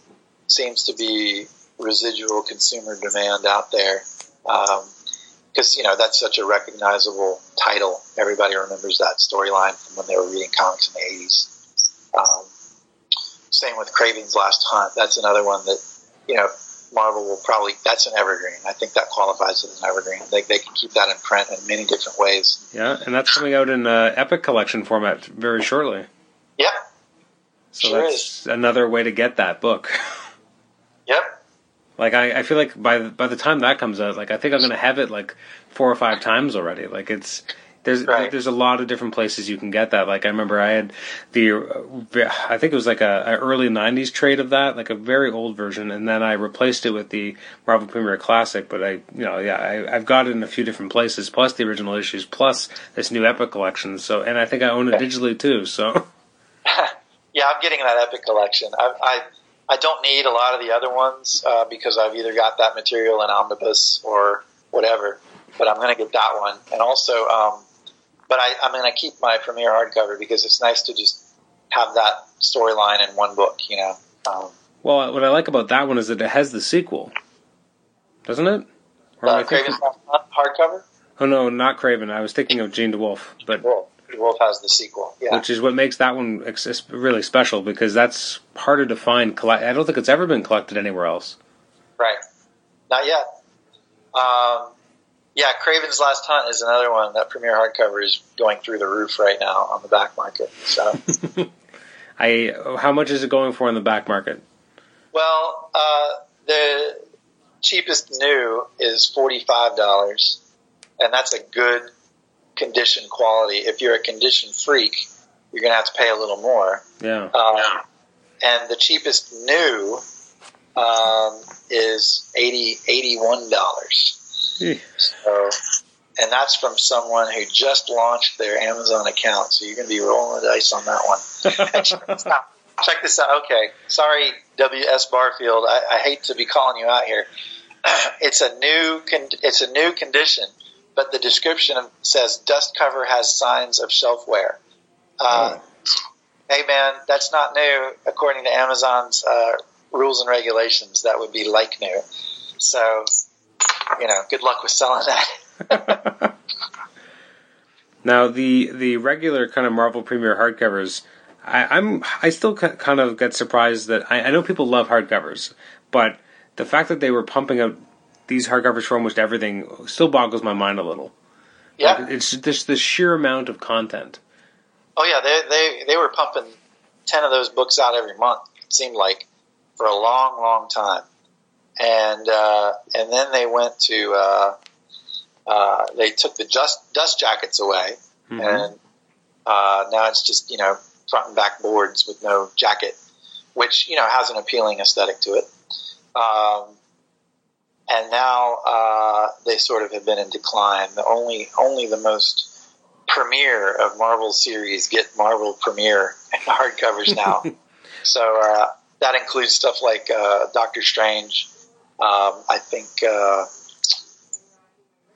seems to be residual consumer demand out there. Because, you know, that's such a recognizable title. Everybody remembers that storyline from when they were reading comics in the 80s. Um, same with Kraven's Last Hunt. That's another one that, you know, Marvel will probably, that's an evergreen. I think that qualifies as an evergreen. They, they can keep that in print in many different ways. Yeah, and that's coming out in uh, Epic Collection format very shortly. Yep. So Sure that's another way to get that book. *laughs* Yep. Like I, I feel like by the- by the time that comes out, like I think I'm gonna have it like four or five times already. Like it's there's Right. there's a lot of different places you can get that. Like I remember I had the I think it was like a, a early '90s trade of that, like a very old version, and then I replaced it with the Marvel Premiere Classic. But I you know yeah I, I've got it in a few different places, plus the original issues, plus this new Epic collection. So and I think I own it digitally too. So *laughs* Yeah, I'm getting that Epic collection. I, I I don't need a lot of the other ones uh, because I've either got that material in omnibus or whatever. But I'm going to get that one, and also, um, but I, I'm going to keep my premiere hardcover because it's nice to just have that storyline in one book. You know, um, well, what I like about that one is that it has the sequel, doesn't it? Or uh, Kraven's hardcover. Oh no, not Kraven. I was thinking of Jean DeWolff, but Wolf. Wolf has the sequel. Yeah, which is what makes that one really special because that's harder to find. Collect- I don't think it's ever been collected anywhere else. Right. Not yet. Um, yeah, Kraven's Last Hunt is another one that premiere hardcover is going through the roof right now on the back market. So, *laughs* I how much is it going for in the back market? well, uh, the cheapest new is forty five dollars, and that's a good condition quality. If you're a condition freak, you're going to have to pay a little more. Yeah, Um, And the cheapest new um, is eighty eighty one dollars. Eh, So, and that's from someone who just launched their Amazon account. So you're going to be rolling the dice on that one. *laughs* *laughs* Check this out. Okay, sorry, W.S. Barfield. I, I hate to be calling you out here. *clears throat* it's a new con- it's a new condition, but the description says dust cover has signs of shelf wear. Uh, Hey man, that's not new according to Amazon's uh, rules and regulations. That would be like new. So, you know, good luck with selling that. *laughs* now the the regular kind of Marvel Premiere hardcovers, I, I'm I still kind of get surprised that I, I know people love hardcovers, but the fact that they were pumping out these hardcovers for almost everything still boggles my mind a little. Yeah. Like, it's just the sheer amount of content. Oh yeah, they they they were pumping ten of those books out every month. It seemed like for a long, long time, and uh, and then they went to uh, uh, they took the just dust jackets away, Mhm. and uh, now it's just you know front and back boards with no jacket, which you know has an appealing aesthetic to it. Um, and now uh, they sort of have been in decline. The only only the most premiere of Marvel series get Marvel premiere in *laughs* hardcovers now. *laughs* so uh, that includes stuff like uh, Doctor Strange. Um, I think uh,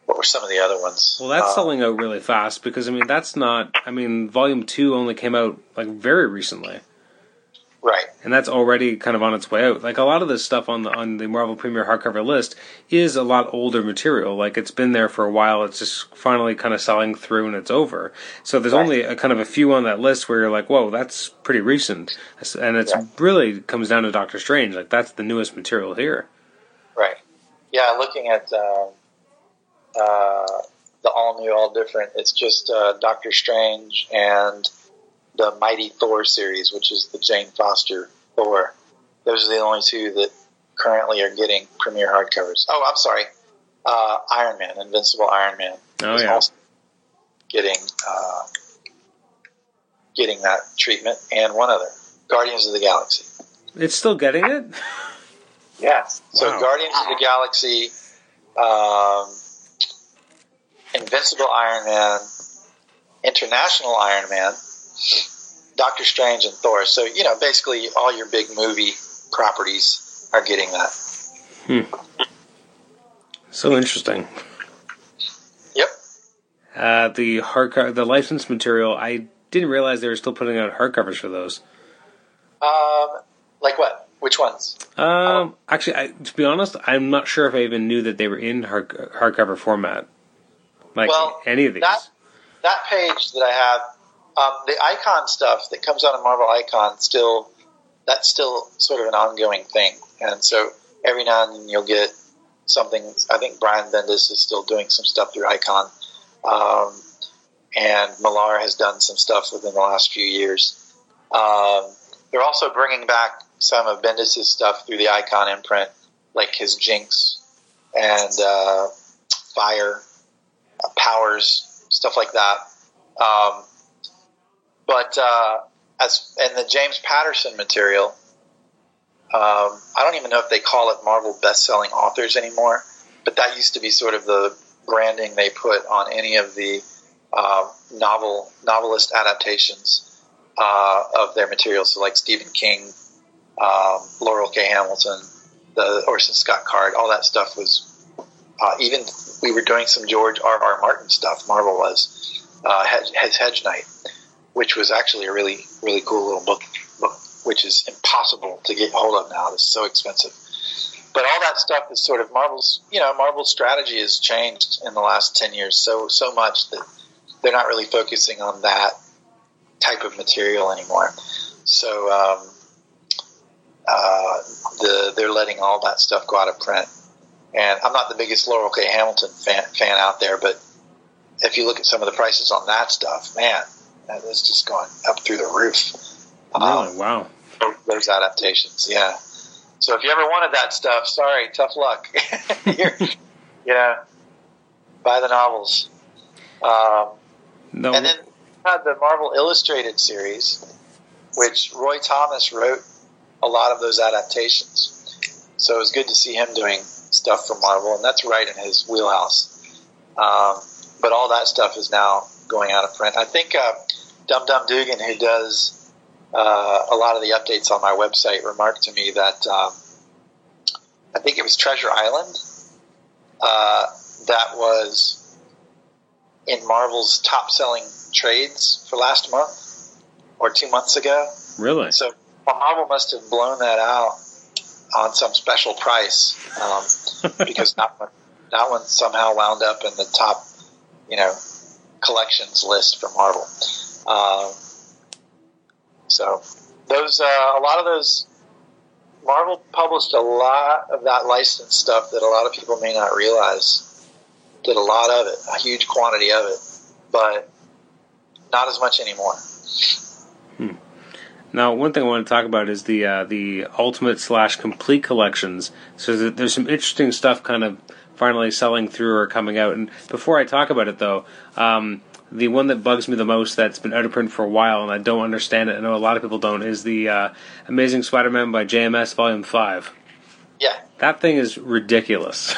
what were some of the other ones? Well, that's Uh, selling out really fast because I mean that's not. I mean, Volume Two only came out like very recently, right. and that's already kind of on its way out. Like a lot of this stuff on the on the Marvel Premiere hardcover list is a lot older material. Like it's been there for a while. It's just finally kind of selling through, and it's over. So there's Right. only a kind of a few on that list where you're like, whoa, that's pretty recent, and it's Right. really comes down to Doctor Strange. Like that's the newest material here. Right. Yeah, looking at uh, uh, the all new, all different, it's just uh, Doctor Strange and the Mighty Thor series, which is the Jane Foster Thor. Those are the only two that currently are getting premiere hardcovers. Oh, I'm sorry. Uh, Iron Man, Invincible Iron Man, Oh is yeah, also getting uh, getting that treatment, and one other, Guardians of the Galaxy. it's still getting it. Yeah. So Wow. Guardians of the Galaxy, um, Invincible Iron Man, International Iron Man, Doctor Strange, and Thor. So you know, basically, all your big movie properties are getting that. Hmm. So interesting. Yep. Uh, the hardcover, the licensed material, I didn't realize they were still putting out hardcovers for those. Um, like what? Which ones? Um, actually, I, to be honest, I'm not sure if I even knew that they were in hard, hardcover format. Like Well, any of these. that- That page that I have, um, the icon stuff that comes out of Marvel Icon, still that's still sort of an ongoing thing, and so every now and then you'll get something. I think Brian Bendis is still doing some stuff through Icon, um, and Millar has done some stuff within the last few years. Um, they're also bringing back some of Bendis' stuff through the Icon imprint, like his Jinx and uh, Fire, uh, Powers, stuff like that. Um, but uh, as and the James Patterson material, um, I don't even know if they call it Marvel best-selling authors anymore. But that used to be sort of the branding they put on any of the uh, novel novelist adaptations uh, of their material. So like Stephen King, um, Laurell K. Hamilton, the Orson Scott Card, all that stuff was. Uh, even we were doing some George R. R. Martin stuff. Marvel was uh, Hedge, Hedge Hedge Knight, which was actually a really really cool little book, book, which is impossible to get hold of now. It's so expensive. But all that stuff is sort of Marvel's. You know, Marvel's strategy has changed in the last ten years so so much that they're not really focusing on that type of material anymore. So um, uh, the they're letting all that stuff go out of print. And I'm not the biggest Laurell K. Hamilton fan, fan out there, but if you look at some of the prices on that stuff, man, it's just going up through the roof. really? Um, wow. those adaptations, yeah. So if you ever wanted that stuff, sorry, tough luck. *laughs* You know, buy the novels. Um, No. and then had the Marvel Illustrated series, which Roy Thomas wrote a lot of those adaptations. So it was good to see him doing stuff for Marvel, and that's right in his wheelhouse. Um, but all that stuff is now going out of print. I think uh, Dum Dum Dugan, who does uh, a lot of the updates on my website, remarked to me that um, I think it was Treasure Island uh, that was in Marvel's top selling trades for last month or two months ago. really? So Marvel must have blown that out on some special price um, *laughs* because that one, that one somehow wound up in the top, you know, collections list for Marvel. Um, so those uh, a lot of those Marvel published a lot of that licensed stuff that a lot of people may not realize. Did a lot of it, a huge quantity of it, but not as much anymore. Now, one thing I want to talk about is the uh, the ultimate slash complete collections. So th- there's some interesting stuff kind of finally selling through or coming out. And before I talk about it, though, um, the one that bugs me the most that's been out of print for a while and I don't understand it. I know a lot of people don't. Is the uh, Amazing Spider-Man by JMS Volume Five. Yeah, That thing is ridiculous.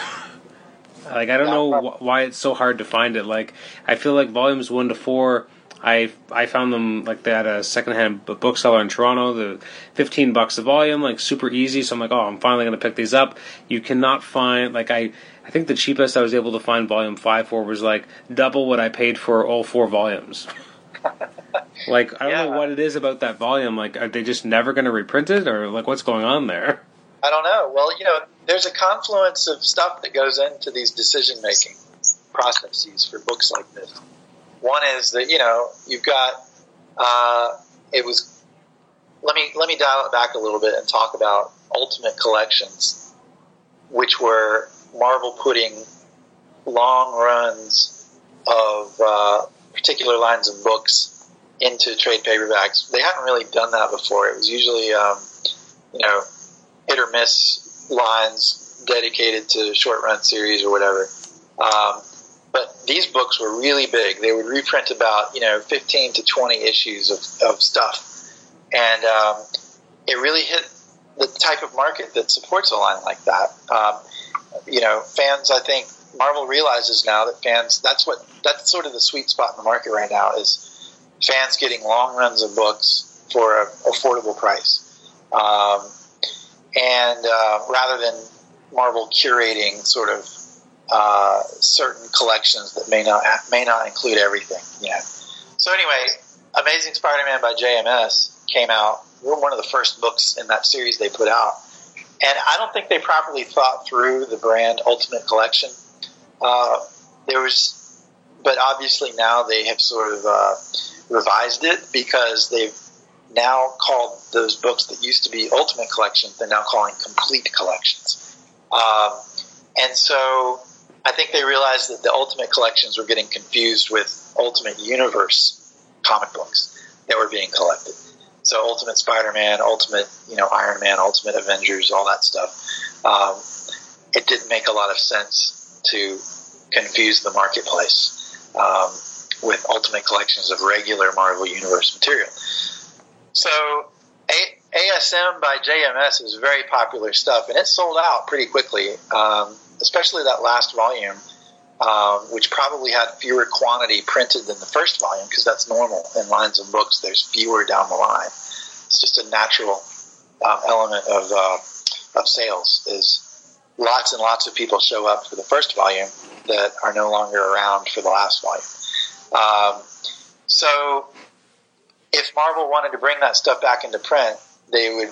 *laughs* like I don't know wh- why it's so hard to find it. Like I feel like volumes one to four, I I found them like they had a secondhand bookseller in Toronto. The fifteen bucks a volume, like super easy. So I'm like, oh, I'm finally gonna pick these up. You cannot find like I. I think the cheapest I was able to find volume five for was like double what I paid for all four volumes. *laughs* like I don't know what it is about that volume. Like, are they just never going to reprint it, or like what's going on there? I don't know. Well, you know, there's a confluence of stuff that goes into these decision making processes for books like this. One is that you know you've got uh, it was. Let me let me dial it back a little bit and talk about Ultimate Collections, which were Marvel putting long runs of uh, particular lines of books into trade paperbacks. They hadn't really done that before. It was usually um, you know hit or miss lines dedicated to short run series or whatever. Um, but these books were really big. They would reprint about you know 15 to 20 issues of, of stuff, and um, it really hit the type of market that supports a line like that. You know, fans. I think Marvel realizes now that fans. That's what that's sort of the sweet spot in the market right now is fans getting long runs of books for an affordable price. Um, and uh, rather than Marvel curating sort of uh, certain collections that may not may not include everything. Know. So anyway, Amazing Spider-Man by JMS came out. One of the first books in that series they put out, and I don't think they properly thought through the brand Ultimate Collection. Uh, there was, but obviously now they have sort of uh, revised it because they've now called those books that used to be Ultimate Collection, they're now calling Complete Collections. Um, and so I think they realized that the Ultimate Collections were getting confused with Ultimate Universe comic books that were being collected. So Ultimate Spider-Man, Ultimate, you know, Iron Man, Ultimate Avengers, all that stuff. Um, it didn't make a lot of sense to confuse the marketplace um, with Ultimate collections of regular Marvel Universe material. So A- ASM by JMS is very popular stuff, and it sold out pretty quickly, um, especially that last volume. Um, which probably had fewer quantity printed than the first volume because that's normal in lines of books. There's fewer down the line. It's just a natural um, element of uh, of sales. Is lots and lots of people show up for the first volume that are no longer around for the last volume. Um, so if Marvel wanted to bring that stuff back into print, they would,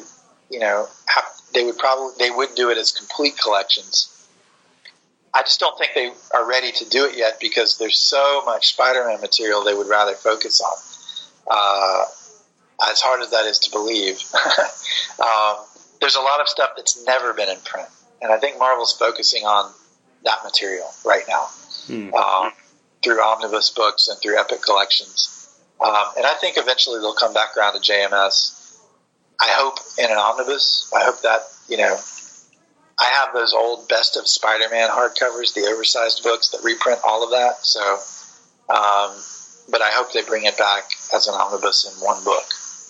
you know, have, they would probably they would do it as complete collections. I just don't think they are ready to do it yet because there's so much Spider-Man material they would rather focus on. Uh, as hard as that is to believe, *laughs* um, there's a lot of stuff that's never been in print, and I think Marvel's focusing on that material right now hmm. um, through omnibus books and through epic collections. Um, and I think eventually they'll come back around to JMS. I hope in an omnibus. I hope that, you know, I have those old Best of Spider Man hardcovers, the oversized books that reprint all of that. So, um, but I hope they bring it back as an omnibus in one book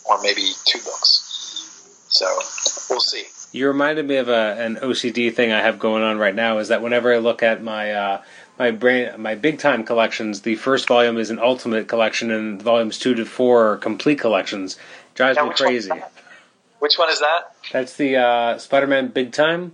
or maybe two books. So we'll see. You reminded me of a, an OCD thing I have going on right now. Is that whenever I look at my uh, my brain my big time collections. The first volume is an ultimate collection, and volumes two to four are complete collections. Drives me crazy. Which one is that? That's the uh, Spider-Man Big Time.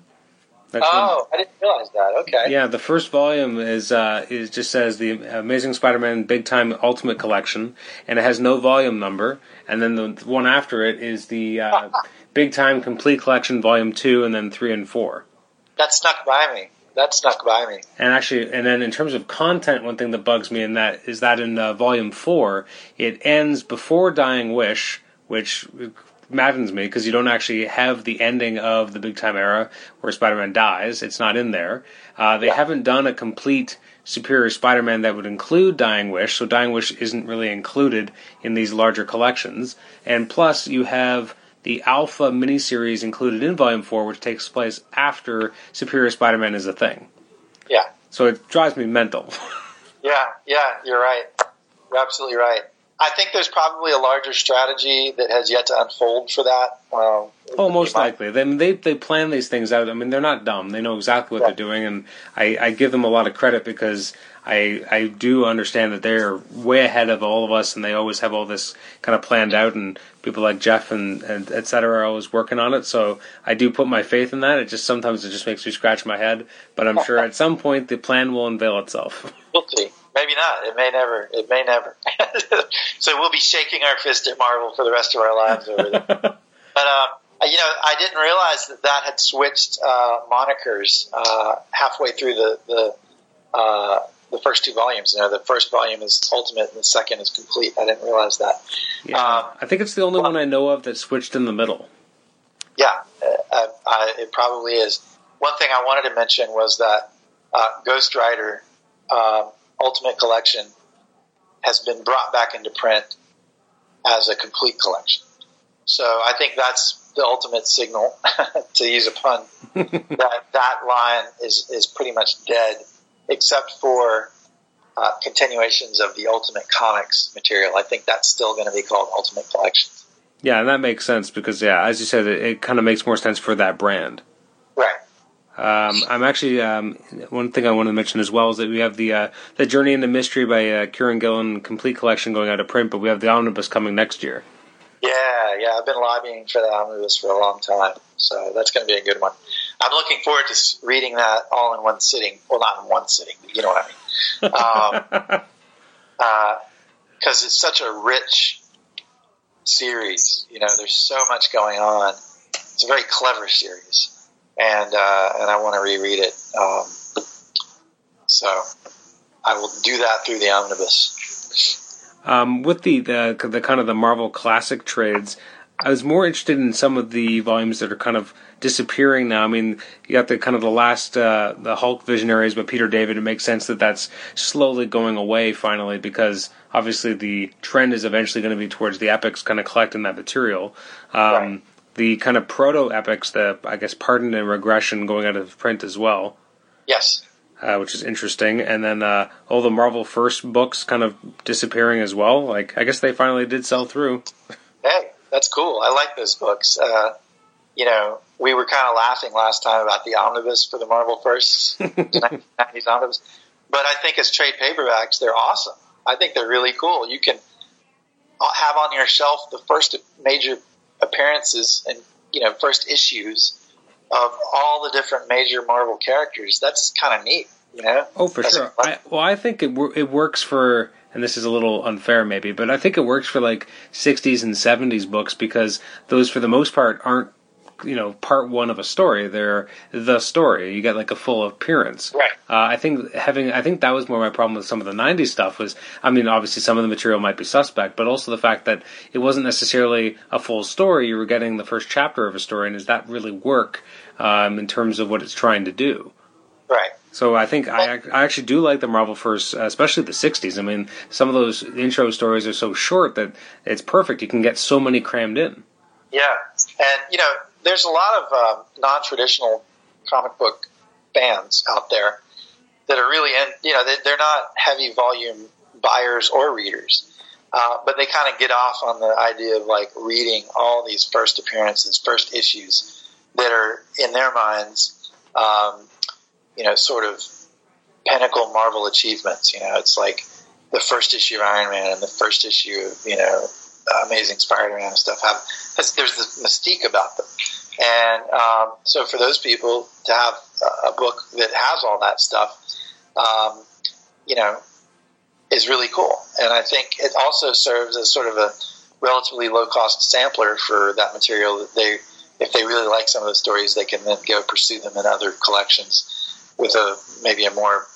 Oh, I didn't realize that. Okay. Yeah, the first volume is uh, is just says the Amazing Spider-Man Big Time Ultimate Collection, and it has no volume number. And then the one after it is the uh, *laughs* Big Time Complete Collection Volume Two, and then three and four. That snuck by me that snuck by me. And actually, and then in terms of content, one thing that bugs me in that is that in uh, volume four, it ends before Dying Wish, which maddens me because you don't actually have the ending of the Big Time era where Spider-Man dies. It's not in there. Uh, they yeah. haven't done a complete Superior Spider-Man that would include Dying Wish, so Dying Wish isn't really included in these larger collections. And plus, you have the Alpha miniseries included in Volume 4, which takes place after Superior Spider Man is a thing. Yeah. So it drives me mental. *laughs* yeah, yeah, you're right. You're absolutely right. I think there's probably a larger strategy that has yet to unfold for that. Um, oh, most likely. They, they they plan these things out. I mean, they're not dumb. They know exactly what they're doing, and I, I give them a lot of credit because I I do understand that they're way ahead of all of us, and they always have all this kind of planned out, and people like Jeff and, and et cetera are always working on it. So I do put my faith in that. It just sometimes it just makes me scratch my head, but I'm sure *laughs* at some point the plan will unveil itself. We'll see. Maybe not. It may never. It may never. *laughs* so we'll be shaking our fist at Marvel for the rest of our lives over there. *laughs* but uh, you know, I didn't realize that that had switched uh, monikers uh, halfway through the the uh, the first two volumes. You know, the first volume is Ultimate and the second is Complete. I didn't realize that. Yeah, um, I think it's the only well, one I know of that switched in the middle. Yeah, uh, I, it probably is. One thing I wanted to mention was that uh, Ghost Rider um, Ultimate Collection has been brought back into print as a complete collection. So I think that's the ultimate signal, *laughs* to use a pun, *laughs* that that line is, is pretty much dead except for uh, continuations of the Ultimate Comics material. I think that's still going to be called Ultimate Collection. Yeah, and that makes sense because, yeah, as you said, it, it kind of makes more sense for that brand. Right. Um, I'm actually um, one thing I want to mention as well is that we have the uh, the Journey into Mystery by uh, Kieron Gillen complete collection going out of print, but we have the omnibus coming next year. Yeah, yeah, I've been lobbying for the omnibus for a long time, so that's going to be a good one. I'm looking forward to reading that all in one sitting. Well, not in one sitting, but you know what I mean. Um, because *laughs* uh, it's such a rich series. You know, there's so much going on. It's a very clever series, and uh, and I want to reread it. Um, so I will do that through the omnibus. Um, with the, the the kind of the Marvel classic trades, I was more interested in some of the volumes that are kind of disappearing now. I mean, you got the kind of the last uh, the Hulk Visionaries by Peter David. It makes sense that that's slowly going away finally because obviously the trend is eventually going to be towards the epics kind of collecting that material. Um, right. The kind of proto epics, the I guess Pardon and Regression going out of print as well. Yes. Uh, which is interesting, and then uh, all the Marvel First books kind of disappearing as well. Like I guess they finally did sell through. Hey, that's cool. I like those books. Uh, you know, we were kind of laughing last time about the omnibus for the Marvel First *laughs* 1990s omnibus, but I think as trade paperbacks, they're awesome. I think they're really cool. You can have on your shelf the first major appearances and you know first issues of all the different major Marvel characters. That's kind of neat, you know. Oh, for That's sure. I, well, I think it it works for. And this is a little unfair, maybe, but I think it works for like 60s and 70s books because those, for the most part, aren't you know part one of a story. They're the story. You get like a full appearance. Right. Uh, I think having I think that was more my problem with some of the '90s stuff. Was I mean, obviously some of the material might be suspect, but also the fact that it wasn't necessarily a full story. You were getting the first chapter of a story, and does that really work um, in terms of what it's trying to do? Right. So I think I, I actually do like the Marvel first, especially the '60s. I mean, some of those intro stories are so short that it's perfect. You can get so many crammed in. Yeah, and you know, there's a lot of um, non-traditional comic book fans out there that are really in, you know, they, are not heavy volume buyers or readers. Uh, but they kind of get off on the idea of like reading all these first appearances, first issues that are in their minds, um, you know, sort of pinnacle Marvel achievements. You know, it's like the first issue of Iron Man and the first issue of, you know, Amazing Spider-Man and stuff have, there's the mystique about them. And um, so for those people to have a book that has all that stuff, um, you know, is really cool. And I think it also serves as sort of a relatively low cost sampler for that material that they, if they really like some of the stories, they can then go pursue them in other collections with a maybe a more,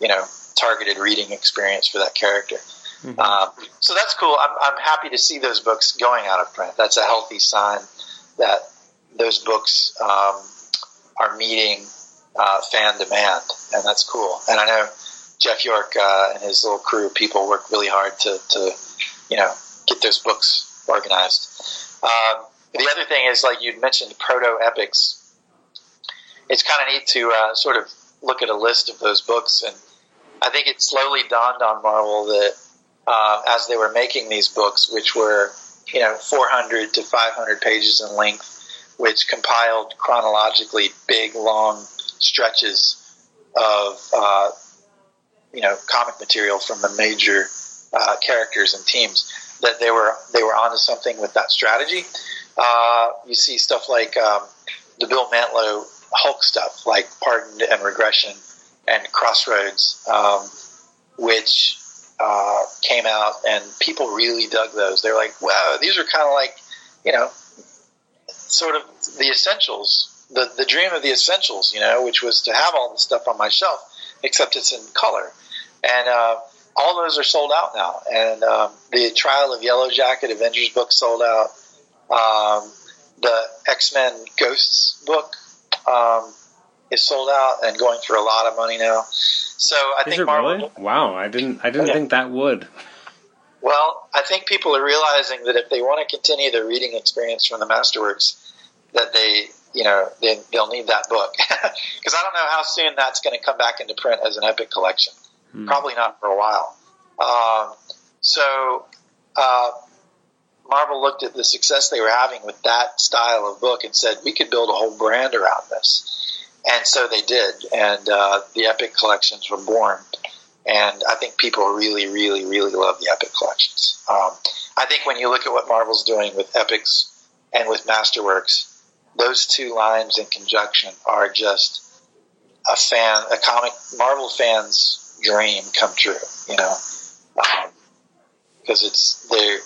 you know, targeted reading experience for that character. Mm-hmm. Um, so that's cool. I'm, I'm happy to see those books going out of print. That's a healthy sign that those books um, are meeting uh, fan demand, and that's cool. And I know Jeff York uh, and his little crew people work really hard to, to you know, get those books organized. Um, the other thing is, like you mentioned, proto epics. It's kind of neat to uh, sort of look at a list of those books, and I think it slowly dawned on Marvel that uh, as they were making these books, which were you know 400 to 500 pages in length, which compiled chronologically big, long stretches of uh, you know comic material from the major uh, characters and teams. That they were they were onto something with that strategy. Uh, you see stuff like um, the Bill Mantlo Hulk stuff, like Pardoned and Regression and Crossroads, um, which uh, came out, and people really dug those. They're like, "Wow, these are kind of like, you know, sort of the essentials, the, the dream of the essentials, you know, which was to have all the stuff on my shelf, except it's in color. And uh, all those are sold out now. And um, the Trial of Yellow Jacket Avengers book sold out. Um, the X Men Ghosts book um, is sold out and going for a lot of money now. So I is think Marvel. Really? Wow, I didn't. I didn't yeah. think that would. Well, I think people are realizing that if they want to continue their reading experience from the Masterworks, that they, you know, they, will need that book. *laughs* Because I don't know how soon that's going to come back into print as an epic collection. Hmm. Probably not for a while. Um, so, uh, Marvel looked at the success they were having with that style of book and said, we could build a whole brand around this. And so they did. And uh, the epic collections were born. And I think people really, really, really love the Epic collections. Um, I think when you look at what Marvel's doing with Epics and with Masterworks, those two lines in conjunction are just a fan, a comic Marvel fan's dream come true. You know, because um, it's they're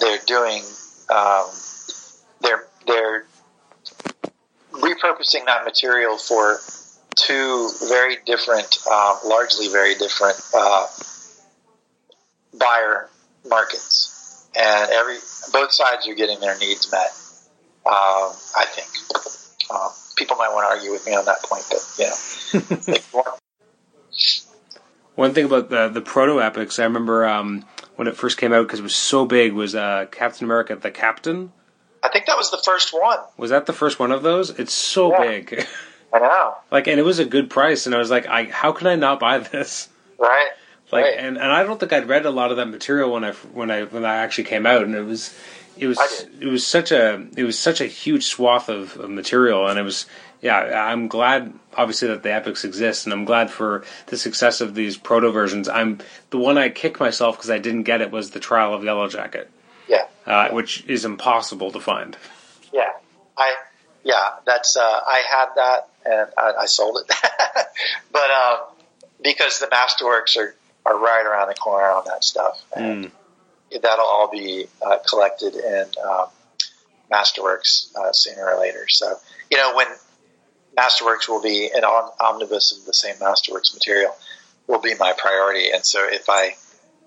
they're doing um, they're they're repurposing that material for two very different, uh, largely very different uh, buyer markets, and every both sides are getting their needs met. Um, I think um, people might want to argue with me on that point, but you know. *laughs* One thing about the the proto epics, I remember um, when it first came out because it was so big, was uh, Captain America: The Captain. I think that was the first one. Was that the first one of those? It's so yeah. big. I know. Like, and it was a good price, and I was like, I how can I not buy this? Right. Like, right. and, and I don't think I'd read a lot of that material when I when I when I actually came out, and it was it was it was such a it was such a huge swath of, of material, and it was yeah. I'm glad obviously that the epics exist, and I'm glad for the success of these proto versions. I'm the one I kicked myself because I didn't get it was the Trial of Yellowjacket. Uh, which is impossible to find. Yeah, I yeah that's uh, I had that and I, I sold it, *laughs* but um, because the Masterworks are are right around the corner on that stuff. And mm. That'll all be uh, collected in um, Masterworks uh, sooner or later. So, you know, when Masterworks will be an omnibus of the same Masterworks material will be my priority. And so if I,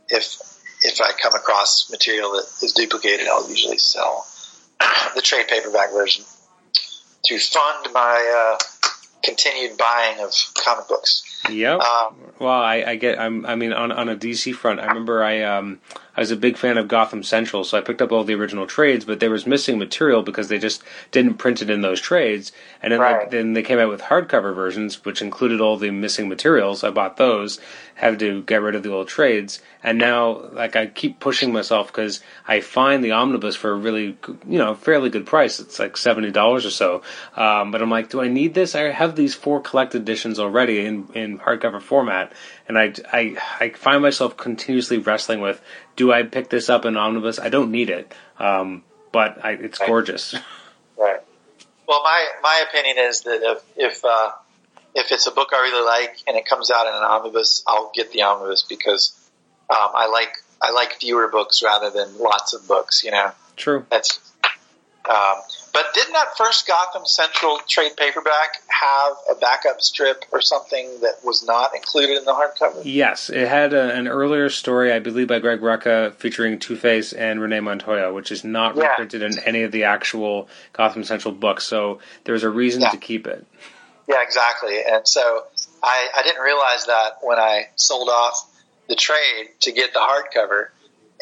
if, if I come across material that is duplicated, I'll usually sell *clears throat* the trade paperback version to fund my uh, continued buying of comic books. Yep. Um, well, I, I, get. I'm, I mean, on on a DC front, I remember I um I was a big fan of Gotham Central, so I picked up all the original trades, but there was missing material because they just didn't print it in those trades. And then right. they, then they came out with hardcover versions, which included all the missing materials. I bought those, had to get rid of the old trades, and now like I keep pushing myself because I find the omnibus for a really you know fairly good price. It's like seventy dollars or so. Um, but I'm like, do I need this? I have these four collected editions already in in hardcover format, and I I I find myself continuously wrestling with, do I pick this up in omnibus? I don't need it, um, but I, it's right. gorgeous. *laughs* Right. Well, my my opinion is that if if uh, if it's a book I really like and it comes out in an omnibus, I'll get the omnibus because um, I like I like fewer books rather than lots of books. You know. True. That's. Um, but didn't that first Gotham Central trade paperback have a backup strip or something that was not included in the hardcover? Yes, it had a, an earlier story, I believe, by Greg Rucka featuring Two Face and Renee Montoya, which is not yeah. reprinted in any of the actual Gotham Central books. So there's a reason yeah. to keep it. Yeah, exactly. And so I, I didn't realize that when I sold off the trade to get the hardcover,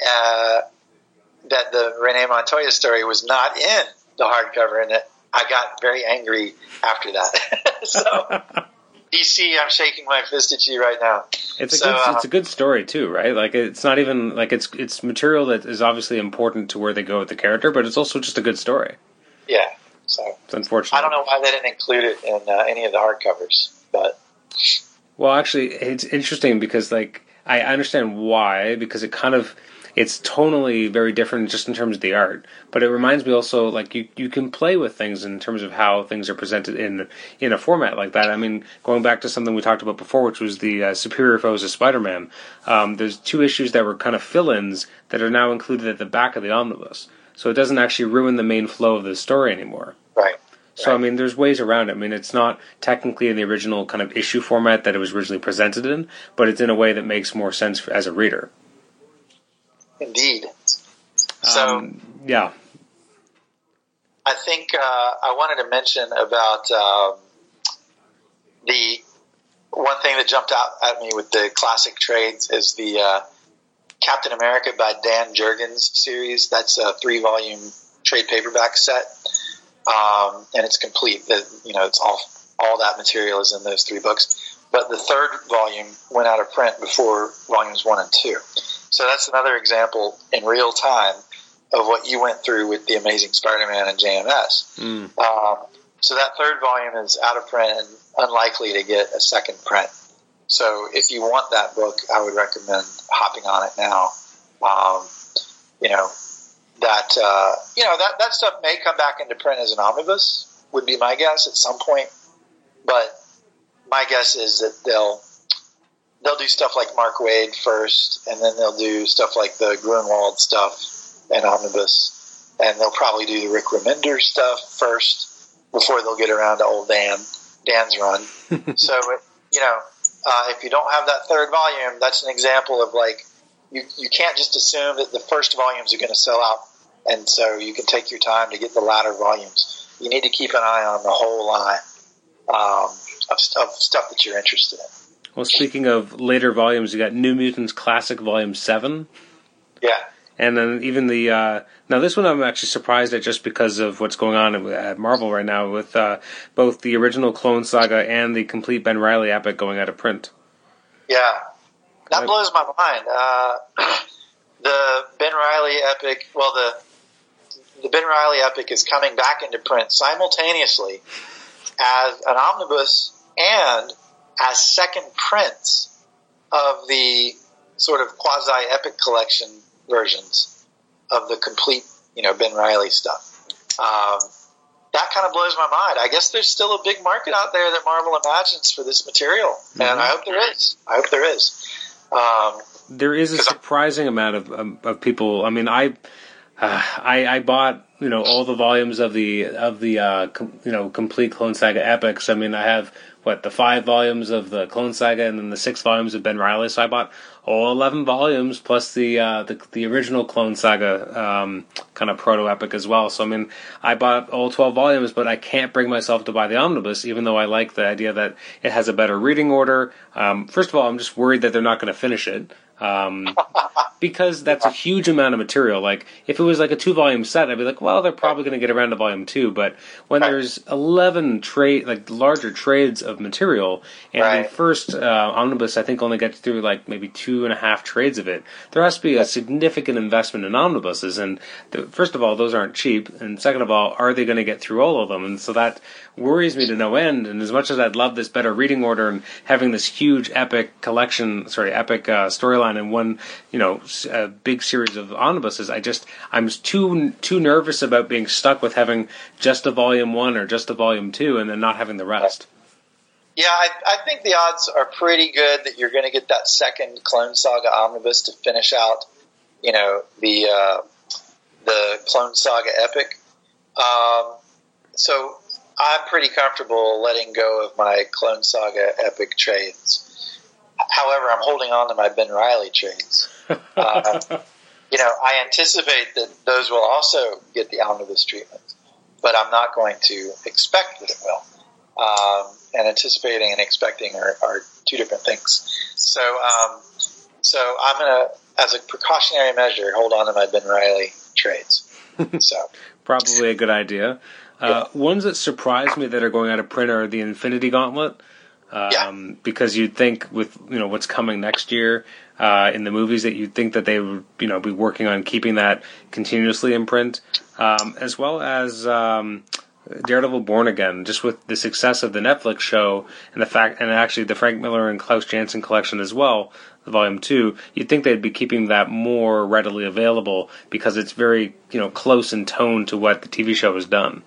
uh, that the Renee Montoya story was not in the hardcover, and it, I got very angry after that. *laughs* so. DC, I'm shaking my fist at you right now. It's a so, good, uh, it's a good story too, right? Like it's not even like it's it's material that is obviously important to where they go with the character, but it's also just a good story. Yeah, so it's unfortunate. I don't know why they didn't include it in uh, any of the hardcovers, but well, actually, it's interesting because like I understand why because it kind of it's tonally very different just in terms of the art. But it reminds me also like you you can play with things in terms of how things are presented in in a format like that. I mean, going back to something we talked about before, which was the uh, Superior Foes of Spider-Man. Um, there's two issues that were kind of fill-ins that are now included at the back of the omnibus, so it doesn't actually ruin the main flow of the story anymore. Right. So right. I mean, there's ways around it. I mean, it's not technically in the original kind of issue format that it was originally presented in, but it's in a way that makes more sense as a reader. Indeed. So um, yeah, I think uh, I wanted to mention about um, the one thing that jumped out at me with the classic trades is the uh, Captain America by Dan Jurgens series. That's a three volume trade paperback set, um, and it's complete. The, you know, it's all all that material is in those three books. But the third volume went out of print before volumes one and two. So that's another example in real time of what you went through with the Amazing Spider-Man and JMS. Mm. Um, so that third volume is out of print and unlikely to get a second print. So if you want that book, I would recommend hopping on it now. Um, you know, that uh, you know that that stuff may come back into print as an omnibus. Would be my guess at some point, but my guess is that they'll they'll do stuff like Mark Waid first, and then they'll do stuff like the Gruenwald stuff and omnibus, and they'll probably do the Rick Remender stuff first before they'll get around to old Dan Dan's run. *laughs* so you know, uh, if you don't have that third volume, that's an example of like you you can't just assume that the first volumes are going to sell out, and so you can take your time to get the latter volumes. You need to keep an eye on the whole line um, of, of stuff that you're interested in. Well, speaking of later volumes, you got New Mutants Classic Volume Seven. Yeah. And then even the uh, now this one I'm actually surprised at just because of what's going on at Marvel right now with uh, both the original Clone Saga and the complete Ben Reilly epic going out of print. Yeah, that blows my mind. Uh, *clears throat* the Ben Reilly epic, well the the Ben Reilly epic is coming back into print simultaneously as an omnibus and as second prints of the sort of quasi epic collection versions of the complete, you know, Ben Reilly stuff. Um, that kind of blows my mind. I guess there's still a big market out there that Marvel imagines for this material, mm-hmm. and I hope there is. I hope there is. Um, there is a surprising I'm, amount of, of, of people. I mean, I, uh, I I bought you know all the volumes of the of the uh, com, you know complete Clone Saga epics. I mean, I have what the five volumes of the Clone Saga and then the six volumes of Ben Reilly. So I bought all eleven volumes plus the uh, the, the original Clone Saga um, kind of proto epic as well. So I mean, I bought all twelve volumes, but I can't bring myself to buy the omnibus, even though I like the idea that it has a better reading order. Um, first of all, I'm just worried that they're not going to finish it. Um, because that's a huge amount of material. Like if it was like a two volume set, I'd be like, well, they're probably going to get around to volume two. But when right. there's eleven trade like larger trades of material, and right. the first uh, omnibus I think only gets through like maybe two and a half trades of it, there has to be a significant investment in omnibuses. And the, first of all, those aren't cheap, and second of all, are they going to get through all of them? And so that worries me to no end. And as much as I'd love this better reading order and having this huge epic collection, sorry, epic uh, storyline in one, you know, a big series of omnibuses, I just I'm too too nervous about being stuck with having just a volume one or just a volume two and then not having the rest. Yeah, I, I think the odds are pretty good that you're going to get that second Clone Saga omnibus to finish out, you know, the uh, the Clone Saga epic. Um, so I'm pretty comfortable letting go of my Clone Saga epic trades. However, I'm holding on to my Ben Reilly trades. *laughs* Uh, you know, I anticipate that those will also get the omnibus treatment, but I'm not going to expect that it will. Um, and anticipating and expecting are, are two different things. So, um, so I'm going to, as a precautionary measure, hold on to my Ben Reilly trades. *laughs* So probably a good idea. Uh, ones that surprise me that are going out of print are the Infinity Gauntlet. Um, yeah. Because you'd think with you know what's coming next year uh, in the movies that you'd think that they would you know be working on keeping that continuously in print, um, as well as um, Daredevil Born Again. Just with the success of the Netflix show and the fact, and actually the Frank Miller and Klaus Janson collection as well, the volume two, you'd think they'd be keeping that more readily available because it's very you know close in tone to what the TV show has done.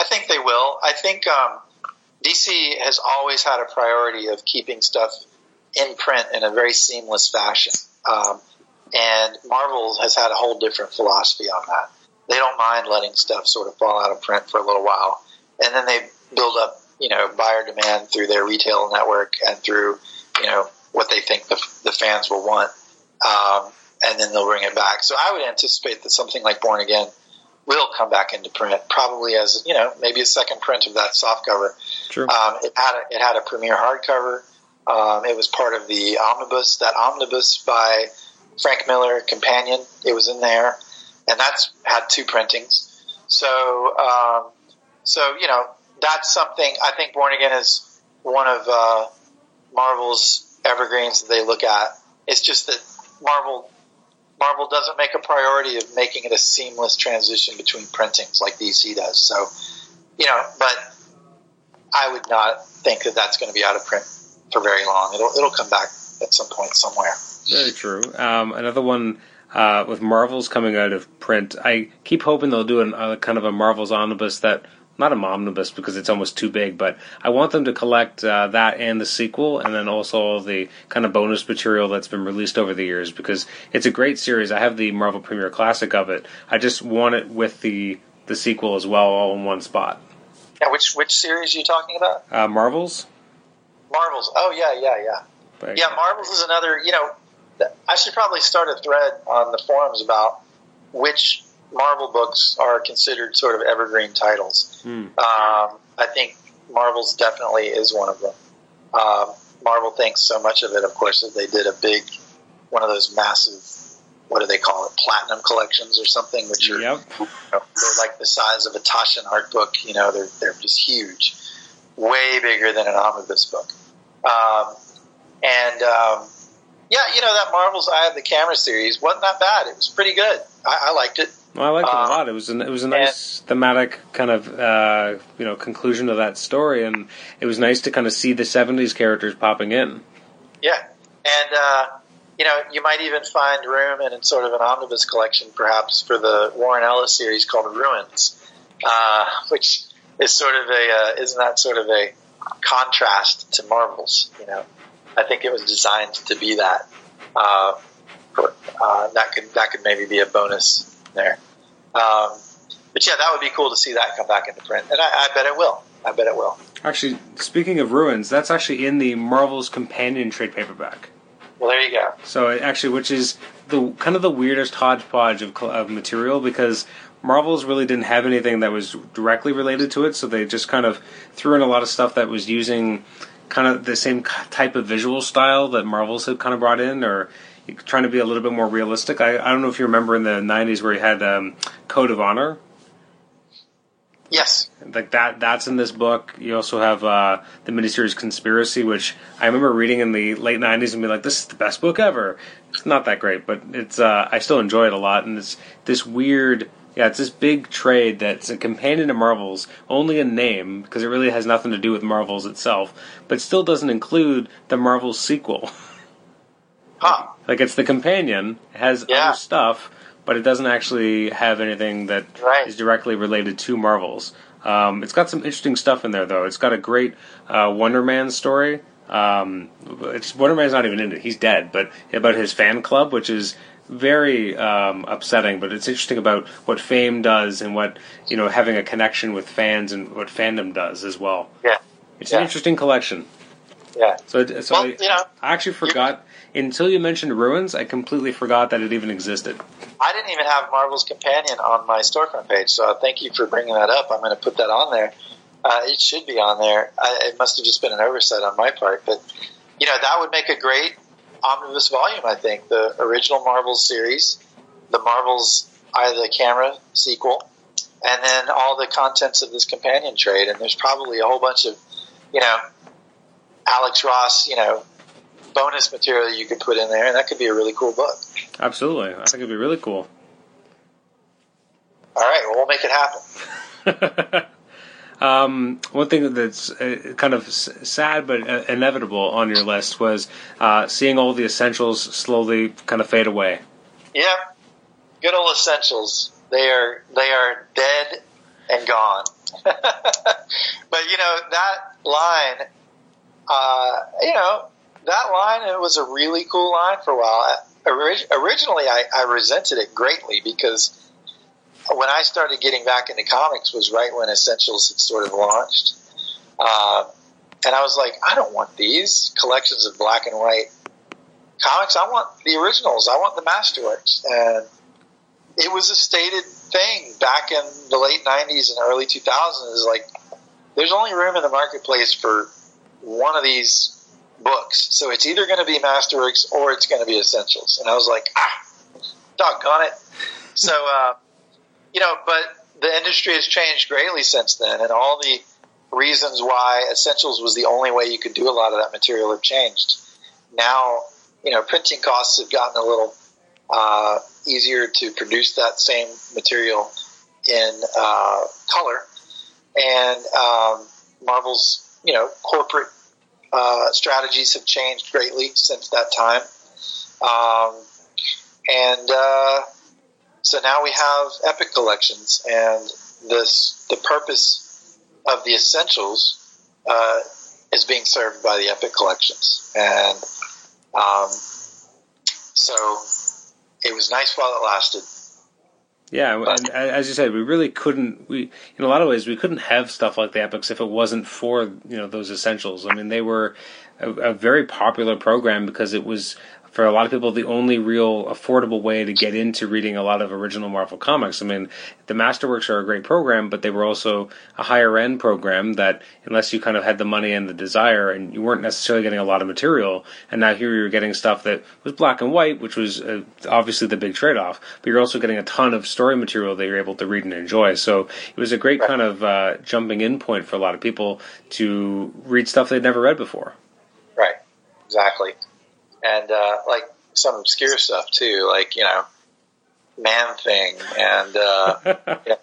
I think they will. I think um, DC has always had a priority of keeping stuff in print in a very seamless fashion. Um, and Marvel has had a whole different philosophy on that. They don't mind letting stuff sort of fall out of print for a little while. And then they build up, you know, buyer demand through their retail network and through, you know, what they think the, the fans will want. Um, and then they'll bring it back. So I would anticipate that something like Born Again will come back into print, probably as you know, maybe a second print of that soft cover. True. Um, it had a, it had a premiere hardcover. Um, it was part of the omnibus. That omnibus by Frank Miller Companion. It was in there, and that's had two printings. So, um, so you know, that's something. I think Born Again is one of uh, Marvel's evergreens that they look at. It's just that Marvel Marvel doesn't make a priority of making it a seamless transition between printings like DC does. So, you know, but I would not think that that's going to be out of print for very long. It'll it'll come back at some point somewhere. Very true. Um, another one uh, with Marvels coming out of print, I keep hoping they'll do a uh, kind of a Marvels omnibus that not a omnibus because it's almost too big, but I want them to collect uh, that and the sequel, and then also all the kind of bonus material that's been released over the years because it's a great series. I have the Marvel Premiere Classic of it. I just want it with the the sequel as well, all in one spot. Yeah, which which series are you talking about? Uh, Marvels. Marvels. Oh yeah, yeah, yeah. But, yeah, Marvels is another. You know, I should probably start a thread on the forums about which Marvel books are considered sort of evergreen titles. Hmm. Um, I think Marvel's definitely is one of them. Um, Marvel thinks so much of it, of course, that they did a big, one of those massive, what do they call it, platinum collections or something, which are yep. you know, they're like the size of a Taschen art book. You know, they're they're just huge, way bigger than an omnibus book. Um, and um, yeah, you know that Marvel's Eye of the Camera series wasn't that bad. It was pretty good. I, I liked it. Well, I liked it a um, lot. It was an, it was a nice thematic kind of uh, you know conclusion to that story, and it was nice to kind of see the '70s characters popping in. Yeah, and uh, you know you might even find room in sort of an omnibus collection, perhaps for the Warren Ellis series called Ruins, uh, which is sort of a uh, isn't that sort of a contrast to Marvels? You know, I think it was designed to be that. Uh, uh, that could that could maybe be a bonus there. Um, but yeah, that would be cool to see that come back into print, and I, I bet it will. I bet it will. Actually, speaking of ruins, that's actually in the Marvel's companion trade paperback. Well, there you go. So actually, which is the kind of the weirdest hodgepodge of, of material because Marvel's really didn't have anything that was directly related to it, so they just kind of threw in a lot of stuff that was using kind of the same type of visual style that Marvel's had kind of brought in, or trying to be a little bit more realistic. I, I don't know if you remember in the '90s where he had um, Code of Honor. Yes, like that. That's in this book. You also have uh, the miniseries Conspiracy, which I remember reading in the late '90s and be like, "This is the best book ever." It's not that great, but it's. Uh, I still enjoy it a lot, and it's this weird. Yeah, it's this big trade that's a companion to Marvels, only a name because it really has nothing to do with Marvels itself, but still doesn't include the Marvel sequel. *laughs* Huh. Like it's the companion, has yeah. other stuff, but it doesn't actually have anything that right. is directly related to Marvels. Um, it's got some interesting stuff in there, though. It's got a great uh, Wonder Man story. Um, it's Wonder Man's not even in it; he's dead. But about his fan club, which is very um, upsetting. But it's interesting about what fame does and what you know having a connection with fans and what fandom does as well. Yeah, it's yeah. an interesting collection. Yeah. So, so well, I, you know, I actually forgot until you mentioned Ruins, I completely forgot that it even existed. I didn't even have Marvel's Companion on my storefront page, so thank you for bringing that up. I'm going to put that on there. Uh, it should be on there. I, it must have just been an oversight on my part, but you know that would make a great omnibus volume. I think the original Marvel series, the Marvels Eye of the Camera sequel, and then all the contents of this companion trade. And there's probably a whole bunch of, you know, Alex Ross, you know, bonus material you could put in there, and that could be a really cool book. Absolutely, I think it'd be really cool. All right, well, we'll make it happen. *laughs* um, one thing that's uh, kind of sad but uh, inevitable on your list was uh, seeing all the essentials slowly kind of fade away. Yep, good old essentials. They are they are dead and gone. *laughs* but you know that line. Uh, you know, that line it was a really cool line for a while. Orig- originally, I, I resented it greatly because when I started getting back into comics was right when Essentials had sort of launched, uh, and I was like, I don't want these collections of black and white comics. I want the originals. I want the masterworks, and it was a stated thing back in the late '90s and early 2000s. Like, there's only room in the marketplace for one of these books. So it's either going to be Masterworks or it's going to be Essentials. And I was like, ah, doggone it. So, uh, you know, but the industry has changed greatly since then, and all the reasons why Essentials was the only way you could do a lot of that material have changed. Now, you know, printing costs have gotten a little uh, easier to produce that same material in uh, color, and um, Marvel's, you know, corporate uh, strategies have changed greatly since that time. Um, and uh, so now we have Epic collections, and this the purpose of the essentials uh, is being served by the Epic collections, and um, so it was nice while it lasted. Yeah, and as you said, we really couldn't. We, in a lot of ways, we couldn't have stuff like the epics if it wasn't for you know those essentials. I mean, they were a, a very popular program because it was for a lot of people the only real affordable way to get into reading a lot of original Marvel comics. I mean, the Masterworks are a great program, but they were also a higher end program that unless you kind of had the money and the desire and you weren't necessarily getting a lot of material, and now here you're getting stuff that was black and white, which was uh, obviously the big trade off, but you're also getting a ton of story material that you're able to read and enjoy. So it was a great kind of uh, jumping in point for a lot of people to read stuff they'd never read before. Right, exactly and uh, like some obscure stuff too, like you know, Man Thing and uh, *laughs* you know,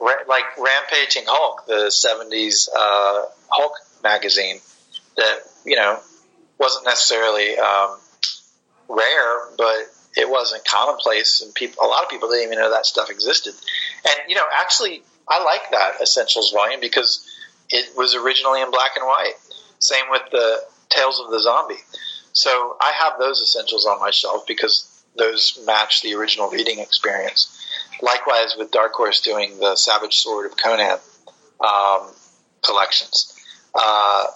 ra- like Rampaging Hulk, the '70s uh, Hulk magazine that you know wasn't necessarily um, rare, but it wasn't commonplace, and people a lot of people didn't even know that stuff existed. And you know, actually, I like that Essentials volume because it was originally in black and white. Same with the Tales of the Zombie. So I have those essentials on my shelf because those match the original reading experience. Likewise, with Dark Horse doing the Savage Sword of Conan um, collections. Uh,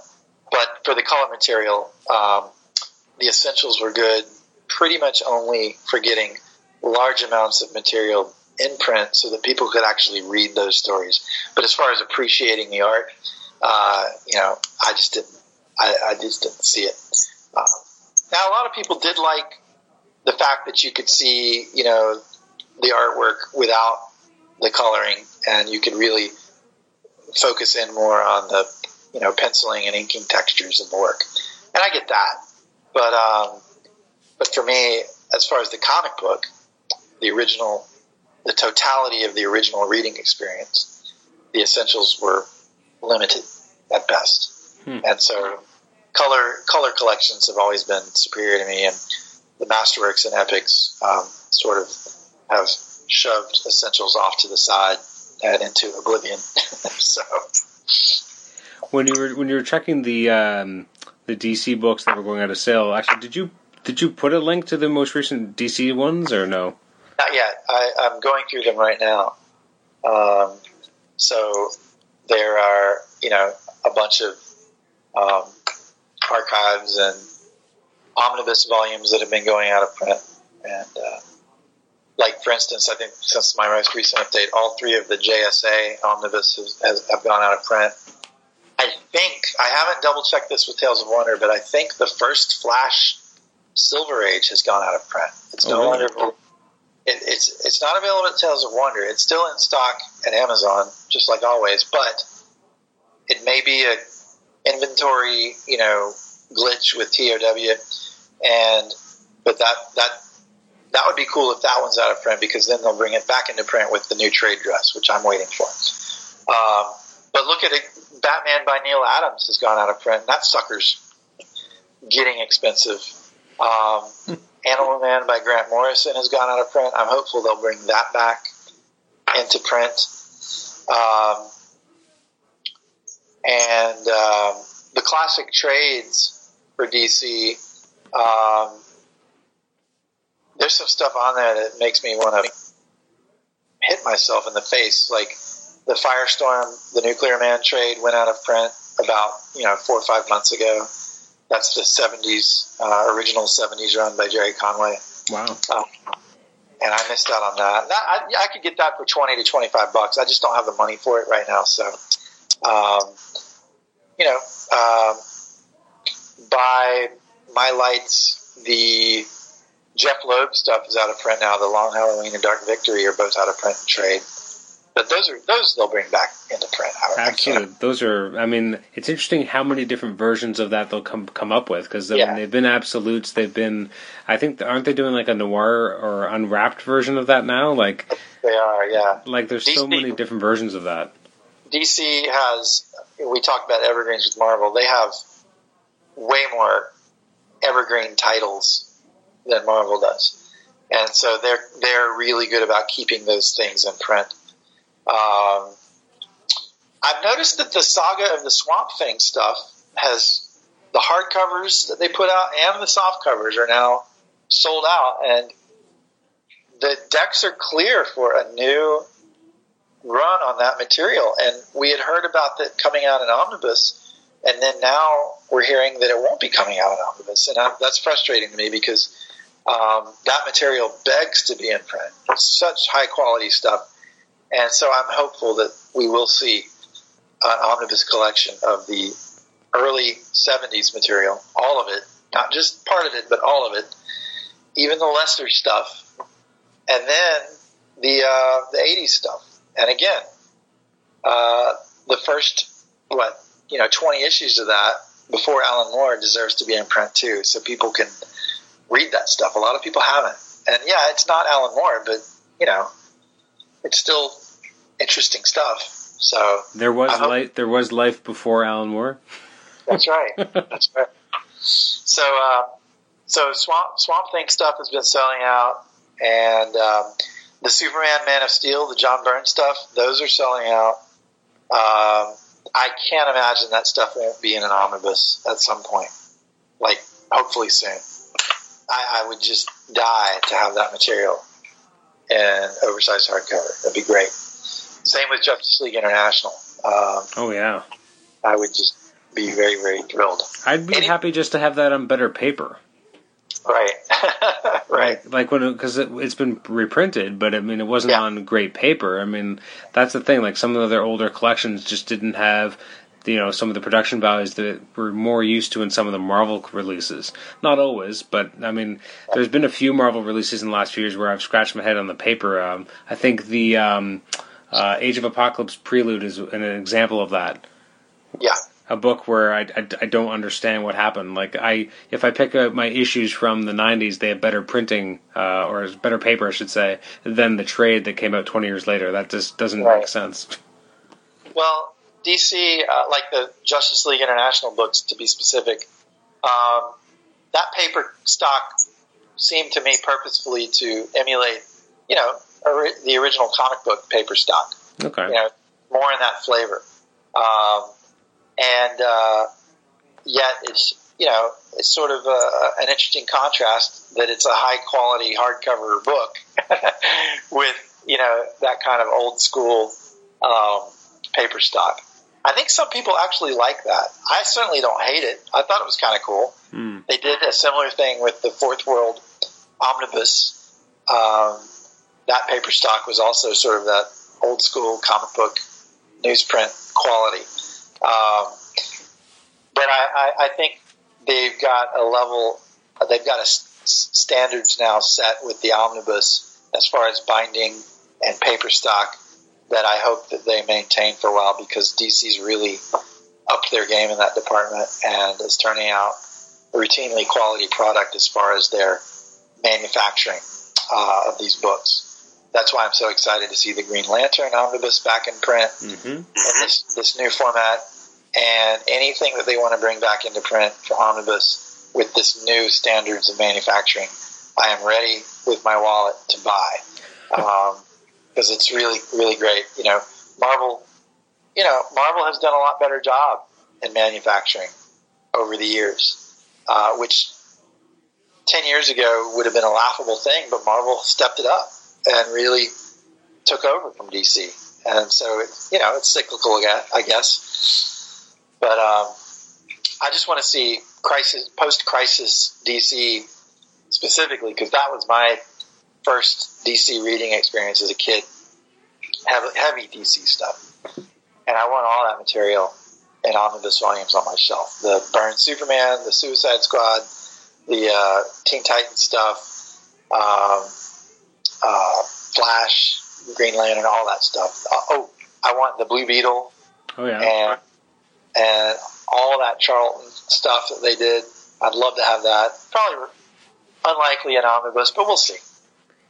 but for the color material, um, the essentials were good pretty much only for getting large amounts of material in print so that people could actually read those stories. But as far as appreciating the art, uh, you know, I just didn't, I, I just didn't see it. Uh, now, a lot of people did like the fact that you could see, you know, the artwork without the coloring, and you could really focus in more on the, you know, penciling and inking textures of the work. And I get that, but um, but for me, as far as the comic book, the original, the totality of the original reading experience, the essentials were limited at best, hmm. and so color color collections have always been superior to me, and the Masterworks and Epics um, sort of have shoved Essentials off to the side and into oblivion. *laughs* so when you were when you were checking the um, the DC books that were going out of sale, actually, did you did you put a link to the most recent DC ones or no? Not yet. I, I'm going through them right now. Um, so there are you know a bunch of um, archives and omnibus volumes that have been going out of print. And uh, like, for instance, I think since my most recent update, all three of the JSA omnibuses has, have gone out of print. I think I haven't double checked this with Tales of Wonder, but I think the first Flash Silver Age has gone out of print. It's no oh, really? longer. It, it's it's not available at Tales of Wonder. It's still in stock at Amazon, just like always. But it may be a inventory, you know, glitch with TOW, and but that that that would be cool if that one's out of print because then they'll bring it back into print with the new trade dress, which I'm waiting for. Um, but look at it, Batman by Neal Adams has gone out of print. That sucker's getting expensive. Um, *laughs* Animal Man by Grant Morrison has gone out of print. I'm hopeful they'll bring that back into print. Um, and um, the classic trades for DC, um, there's some stuff on there that makes me want to hit myself in the face. Like the Firestorm, the Nuclear Man trade went out of print about you know four or five months ago. That's the '70s uh, original '70s run by Gerry Conway. Wow. Um, and I missed out on that. that I, I, could get that for twenty to twenty-five bucks. I just don't have the money for it right now. So, um, you know, um, by my lights, the Jeph Loeb stuff is out of print now. The Long Halloween and Dark Victory are both out of print and trade. But those are those they'll bring back into print. Absolutely, those are. I mean, it's interesting how many different versions of that they'll come come up with because yeah. they've been absolutes. They've been. I think aren't they doing like a noir or unwrapped version of that now? Like they are, yeah. Like there's so many different versions of that. DC has. We talked about evergreens with Marvel. They have way more evergreen titles than Marvel does. and so they're they're really good about keeping those things in print. Um, I've noticed that the saga of the Swamp Thing stuff has the hardcovers that they put out and the soft covers are now sold out, and the decks are clear for a new run on that material. And we had heard about that coming out in omnibus, and then now we're hearing that it won't be coming out in omnibus, and I, that's frustrating to me because um, that material begs to be in print. It's such high quality stuff, and so I'm hopeful that we will see an omnibus collection of the early 70s material, all of it, not just part of it, but all of it, even the lesser stuff, and then the uh, the 80s stuff. And again, uh, the first what you know 20 issues of that before Alan Moore deserves to be in print too, so people can read that stuff. A lot of people haven't, and yeah, it's not Alan Moore, but you know, it's still interesting stuff. So there was life. There was life before Alan Moore. That's right. *laughs* That's right. So, uh, so Swamp Swamp Thing stuff has been selling out, and um, the Superman Man of Steel, the John Byrne stuff, those are selling out. Um, I can't imagine that stuff won't be in an omnibus at some point, like hopefully soon. I, I would just die to have that material in oversized hardcover. That'd be great. Same with Justice League International. Um, oh yeah, I would just be very very thrilled. I'd be happy just to have that on better paper. Right, *laughs* right. Like, like when because it, has been reprinted, but I mean it wasn't yeah. on great paper. I mean that's the thing. Like some of their older collections just didn't have you know some of the production values that we're more used to in some of the Marvel releases. Not always, but I mean, there's been a few Marvel releases in the last few years where I've scratched my head on the paper. Um, I think the um, uh, Age of Apocalypse Prelude is an example of that. Yeah. A book where I, I, I don't understand what happened. Like I, if I pick up my issues from the '90s, they have better printing uh, or better paper, I should say, than the trade that came out 20 years later. That just doesn't right. make sense. Well, DC, uh, like the Justice League International books, to be specific, um, that paper stock seemed to me purposefully to emulate, you know, or, the original comic book paper stock. Okay. You know, more in that flavor. Um, and uh, yet it's you know it's sort of a, an interesting contrast that it's a high quality hardcover book *laughs* with you know that kind of old school um, paper stock. I think some people actually like that. I certainly don't hate it. I thought it was kind of cool. Mm. They did a similar thing with the Fourth World Omnibus. Um, that paper stock was also sort of that old school comic book newsprint quality. Um, but I, I, I, think they've got a level, they've got a standards now set with the omnibus as far as binding and paper stock that I hope that they maintain for a while because DC's really upped their game in that department and is turning out routinely quality product as far as their manufacturing uh, of these books. That's why I'm so excited to see the Green Lantern omnibus back in print mm-hmm. in this, this new format and anything that they want to bring back into print for omnibus with this new standards of manufacturing. I am ready with my wallet to buy. Um, because it's really really great. You know, Marvel, you know, Marvel has done a lot better job in manufacturing over the years, uh, which ten years ago would have been a laughable thing, but Marvel stepped it up and really took over from DC, and so it, you know it's cyclical, I guess. But um, I just want to see crisis post crisis DC specifically because that was my first DC reading experience as a kid, heavy, heavy DC stuff, and I want all that material in omnibus volumes on my shelf. The Byrne Superman, the Suicide Squad, the uh, Teen Titans stuff, um, uh, Flash, Green Lantern, all that stuff. Uh, oh, I want the Blue Beetle. Oh yeah. And and all that Charlton stuff that they did. I'd love to have that. Probably unlikely in omnibus, but we'll see.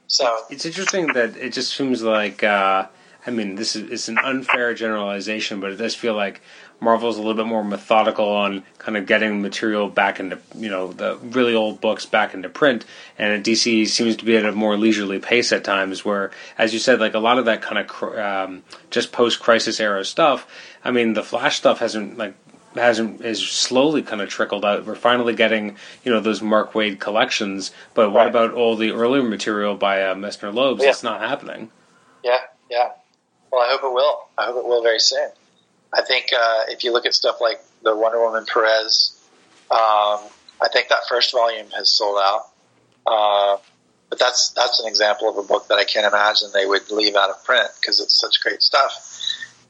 So it's interesting that it just seems like uh, I mean, this is it's an unfair generalization, but it does feel like Marvel's a little bit more methodical on kind of getting material back into you know the really old books back into print, and DC seems to be at a more leisurely pace at times. Where, as you said, like a lot of that kind of um, just post crisis era stuff. I mean, the Flash stuff hasn't like hasn't is slowly kind of trickled out. We're finally getting you know those Mark Waid collections, but what right. about all the earlier material by uh, Messner Loebs? Yeah. It's not happening. Yeah, yeah. Well, I hope it will. I hope it will very soon. I think uh, if you look at stuff like the Wonder Woman Perez, um, I think that first volume has sold out. Uh, but that's that's an example of a book that I can't imagine they would leave out of print because it's such great stuff.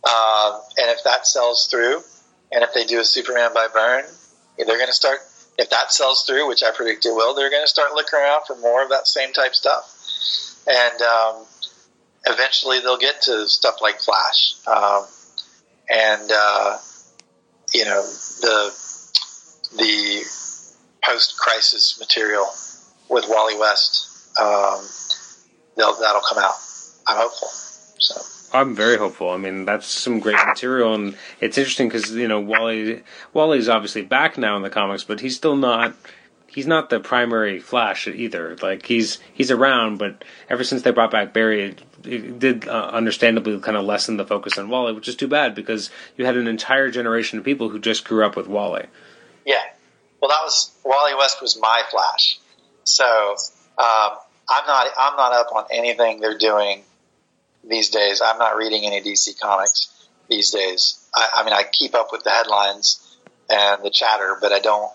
Uh, and if that sells through, and if they do a Superman by Byrne, they're going to start. If that sells through, which I predict it will, they're going to start looking around for more of that same type stuff. And um, eventually, they'll get to stuff like Flash. Um, and uh, you know the the post crisis material with Wally West. Um, that'll come out. I'm hopeful. So. I'm very hopeful. I mean, that's some great material, and it's interesting because you know Wally Wally's obviously back now in the comics, but he's still not he's not the primary Flash either. Like he's he's around, but ever since they brought back Barry, it, did uh, understandably kind of lessen the focus on Wally, which is too bad because you had an entire generation of people who just grew up with Wally. Yeah, well, that was Wally West was my Flash, so um, I'm not I'm not up on anything they're doing these days. I'm not reading any DC comics these days. I, I mean, I keep up with the headlines and the chatter, but I don't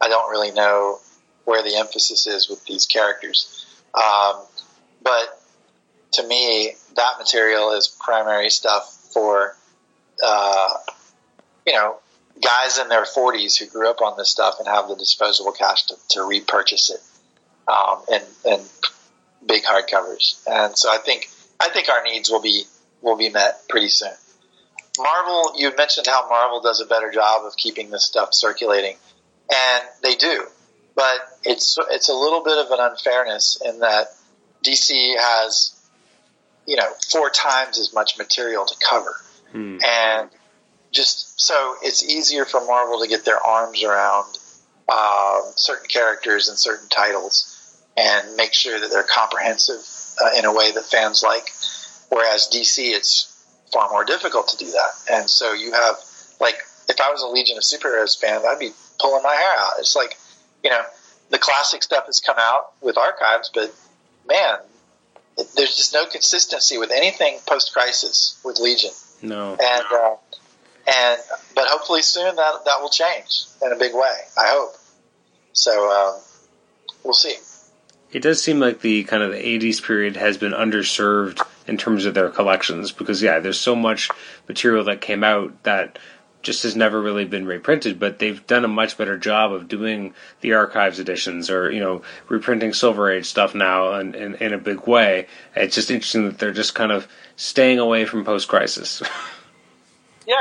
I don't really know where the emphasis is with these characters. Um, but to me, that material is primary stuff for, uh, you know, guys in their 40s who grew up on this stuff and have the disposable cash to, to repurchase it um, in, in big hardcovers. And so I think I think our needs will be will be met pretty soon. Marvel, you mentioned how Marvel does a better job of keeping this stuff circulating and they do. But it's it's a little bit of an unfairness in that DC has, you know, four times as much material to cover, hmm. and just so it's easier for Marvel to get their arms around uh, certain characters and certain titles and make sure that they're comprehensive uh, in a way that fans like. Whereas DC, it's far more difficult to do that, and so you have like if I was a Legion of Superheroes fan, I'd be pulling my hair out. It's like, you know, the classic stuff has come out with archives, but man, there's just no consistency with anything post crisis with Legion. No. And, uh, and, but hopefully soon that, that will change in a big way. I hope. So, um, we'll see. It does seem like the kind of the 80s period has been underserved in terms of their collections because, yeah, there's so much material that came out that just has never really been reprinted, but they've done a much better job of doing the archives editions or, you know, reprinting Silver Age stuff now in, in, in a big way. It's just interesting that they're just kind of staying away from post crisis. *laughs* yeah,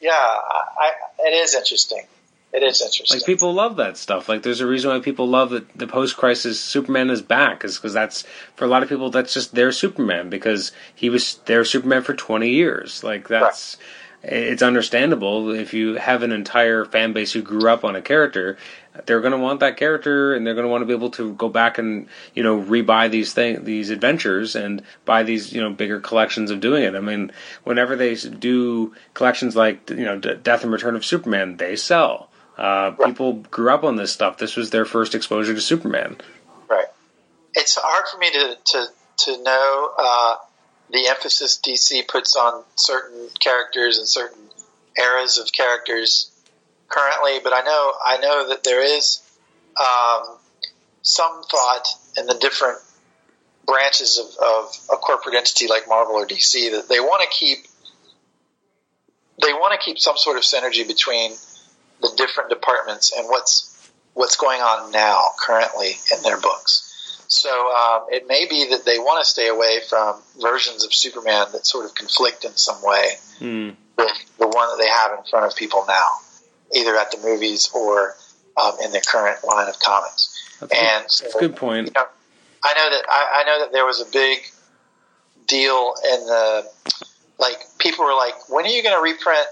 yeah. I, it is interesting. It is interesting. Like people love that stuff. Like there's a reason why people love that the post-crisis Superman is back, is because that's for a lot of people that's just their Superman because he was their Superman for 20 years. Like that's. Right it's understandable if you have an entire fan base who grew up on a character they're going to want that character and they're going to want to be able to go back and you know rebuy these things these adventures and buy these you know bigger collections of doing it. I mean whenever they do collections like you know death and return of superman they sell. Uh, right. people grew up on this stuff. This was their first exposure to superman. Right. It's hard for me to to to know uh, the emphasis DC puts on certain characters and certain eras of characters currently, but I know I know that there is um, some thought in the different branches of, of a corporate entity like Marvel or DC that they want to keep they want to keep some sort of synergy between the different departments and what's what's going on now currently in their books. So um, it may be that they want to stay away from versions of Superman that sort of conflict in some way mm. with the one that they have in front of people now, either at the movies or um, in the current line of comics. That's and good, so, good point. You know, I know that I, I, know that there was a big deal in the like people were like, when are you going to reprint?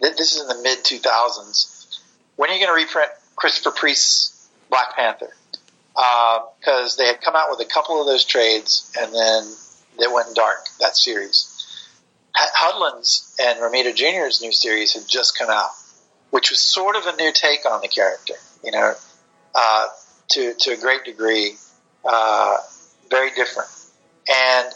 This is in the mid 2000s. When are you going to reprint Christopher Priest's Black Panther? Because uh, they had come out with a couple of those trades, and then they went dark. That series. Hudlin's and Romita Jr.'s new series had just come out, which was sort of a new take on the character. You know, uh, to to a great degree, uh, very different. And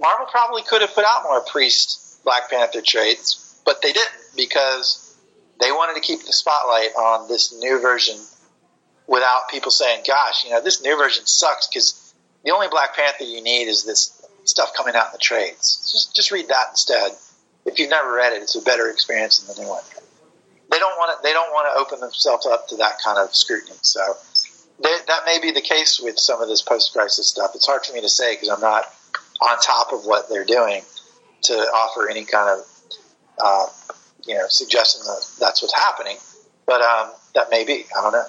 Marvel probably could have put out more Priest Black Panther trades, but they didn't because they wanted to keep the spotlight on this new version without people saying, "Gosh, you know, this new version sucks." Because the only Black Panther you need is this stuff coming out in the trades. Just just read that instead. If you've never read it, it's a better experience than the new one. They don't want to. They don't want to open themselves up to that kind of scrutiny. So they, that may be the case with some of this post-crisis stuff. It's hard for me to say because I'm not on top of what they're doing to offer any kind of uh, you know suggestion that that's what's happening. But um, that may be. I don't know.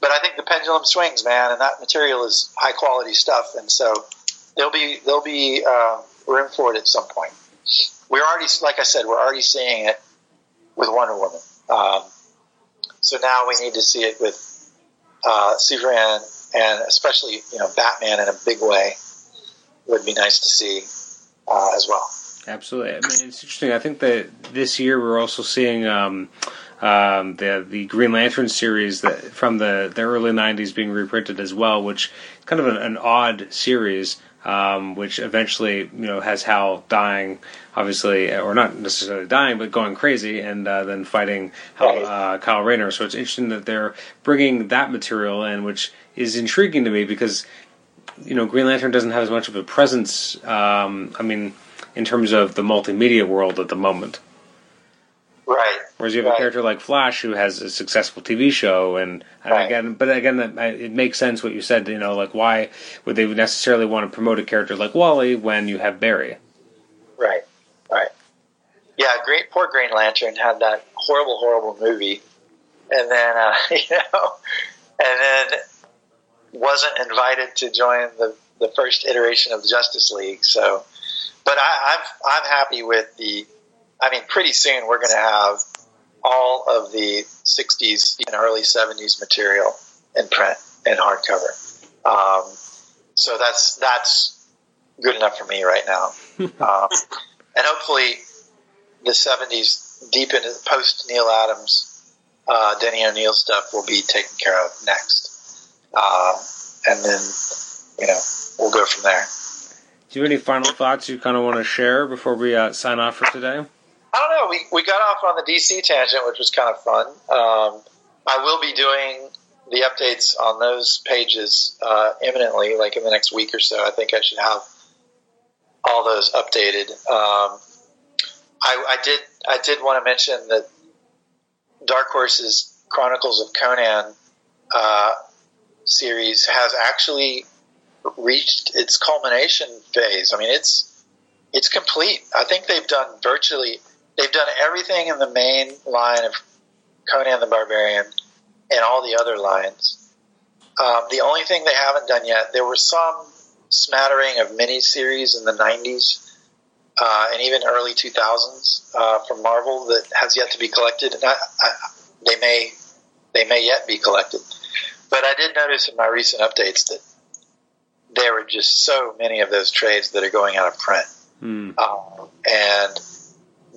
But I think the pendulum swings, man, and that material is high quality stuff, and so there'll be there'll be uh, room for it at some point. We're already, like I said, we're already seeing it with Wonder Woman. Um, so now we need to see it with uh, Superman and especially you know Batman in a big way would be nice to see uh, as well. Absolutely. I mean, it's interesting. I think that this year we're also seeing um, um, the the Green Lantern series that from the, the early '90s being reprinted as well, which kind of an, an odd series um, which eventually you know has Hal dying, obviously, or not necessarily dying, but going crazy, and uh, then fighting Hal, uh, Kyle Rayner. So it's interesting that they're bringing that material in, which is intriguing to me because you know Green Lantern doesn't have as much of a presence. Um, I mean, in terms of the multimedia world at the moment. Right. Whereas you have right. a character like Flash who has a successful TV show, and, and right. again, but again, it makes sense what you said. You know, like why would they necessarily want to promote a character like Wally when you have Barry? Right. Right. Yeah, great. Poor Green Lantern had that horrible, horrible movie, and then uh, *laughs* you know, and then wasn't invited to join the the first iteration of the Justice League. So, but I, I'm I'm happy with the I mean, pretty soon we're going to have all of the 60s and early 70s material in print and hardcover. Um, so that's that's good enough for me right now. *laughs* um, and hopefully, the 70s, deep into post Neal Adams, uh, Denny O'Neil stuff will be taken care of next. Um, and then, you know, we'll go from there. Do you have any final thoughts you kind of want to share before we uh, sign off for today? I don't know. We, we got off on the DC tangent, which was kind of fun. Um, I will be doing the updates on those pages uh, imminently, like in the next week or so. I think I should have all those updated. Um, I, I, did I did want to mention that Dark Horse's Chronicles of Conan uh, series has actually reached its culmination phase. I mean, it's it's complete. I think they've done virtually they've done everything in the main line of Conan the Barbarian and all the other lines. Um, the only thing they haven't done yet, there were some smattering of miniseries in the 90s uh, and even early 2000s uh, from Marvel that has yet to be collected. And I, I, they may they may yet be collected. But I did notice in my recent updates that there were just so many of those trades that are going out of print. Mm. Um, and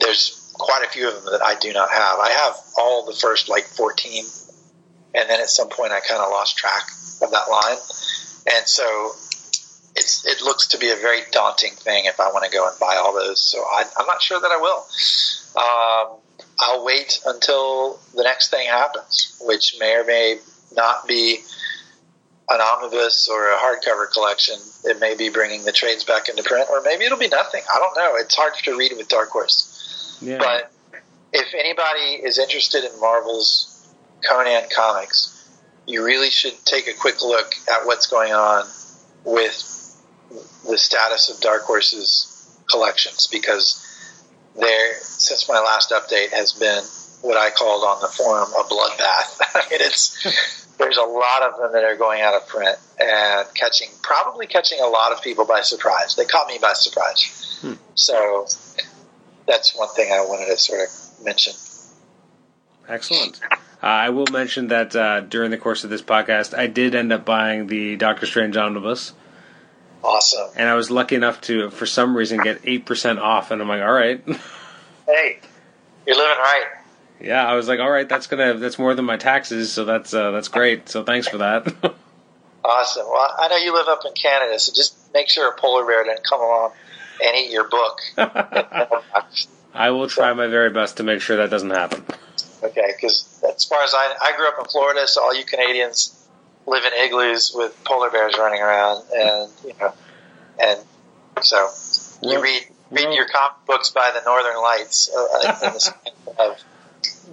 there's quite a few of them that I do not have. I have all the first like 14, and then at some point I kind of lost track of that line, and so it's it looks to be a very daunting thing if I want to go and buy all those. So I, am not sure that I will. Um, I'll wait until the next thing happens, which may or may not be an omnibus or a hardcover collection. It may be bringing the trades back into print, or maybe it'll be nothing. I don't know. It's hard to read with Dark Horse. Yeah. But if anybody is interested in Marvel's Conan comics, you really should take a quick look at what's going on with the status of Dark Horse's collections because there, since my last update, has been what I called on the forum a bloodbath. *laughs* it's there's a lot of them that are going out of print and catching probably catching a lot of people by surprise. They caught me by surprise Hmm. So that's one thing I wanted to sort of mention. Excellent. Uh, I will mention that uh, during the course of this podcast, I did end up buying the Doctor Strange omnibus. Awesome. And I was lucky enough to, for some reason, get eight percent off, and I'm like, all right. *laughs* hey, you're living right. Yeah, I was like, all right, that's gonna that's more than my taxes, so that's uh, that's great. So thanks for that. *laughs* awesome. Well, I know you live up in Canada, so just make sure a polar bear doesn't come along and eat your book. *laughs* I will try my very best to make sure that doesn't happen. Okay, because as far as I, I grew up in Florida, so all you Canadians live in igloos with polar bears running around, and you know, and so you read read well, your comic books by the Northern Lights. Uh, *laughs* of,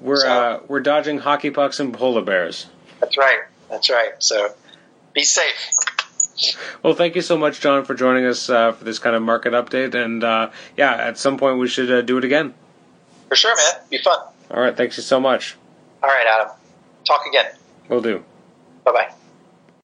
we're so, uh, we're dodging hockey pucks and polar bears. That's right. That's right. So be safe. Well, thank you so much, John, for joining us uh, for this kind of market update. And uh, yeah, at some point we should uh, do it again. For sure, man. Be fun. All right. Thanks you so much. All right, Adam. Talk again. We'll do. Bye bye.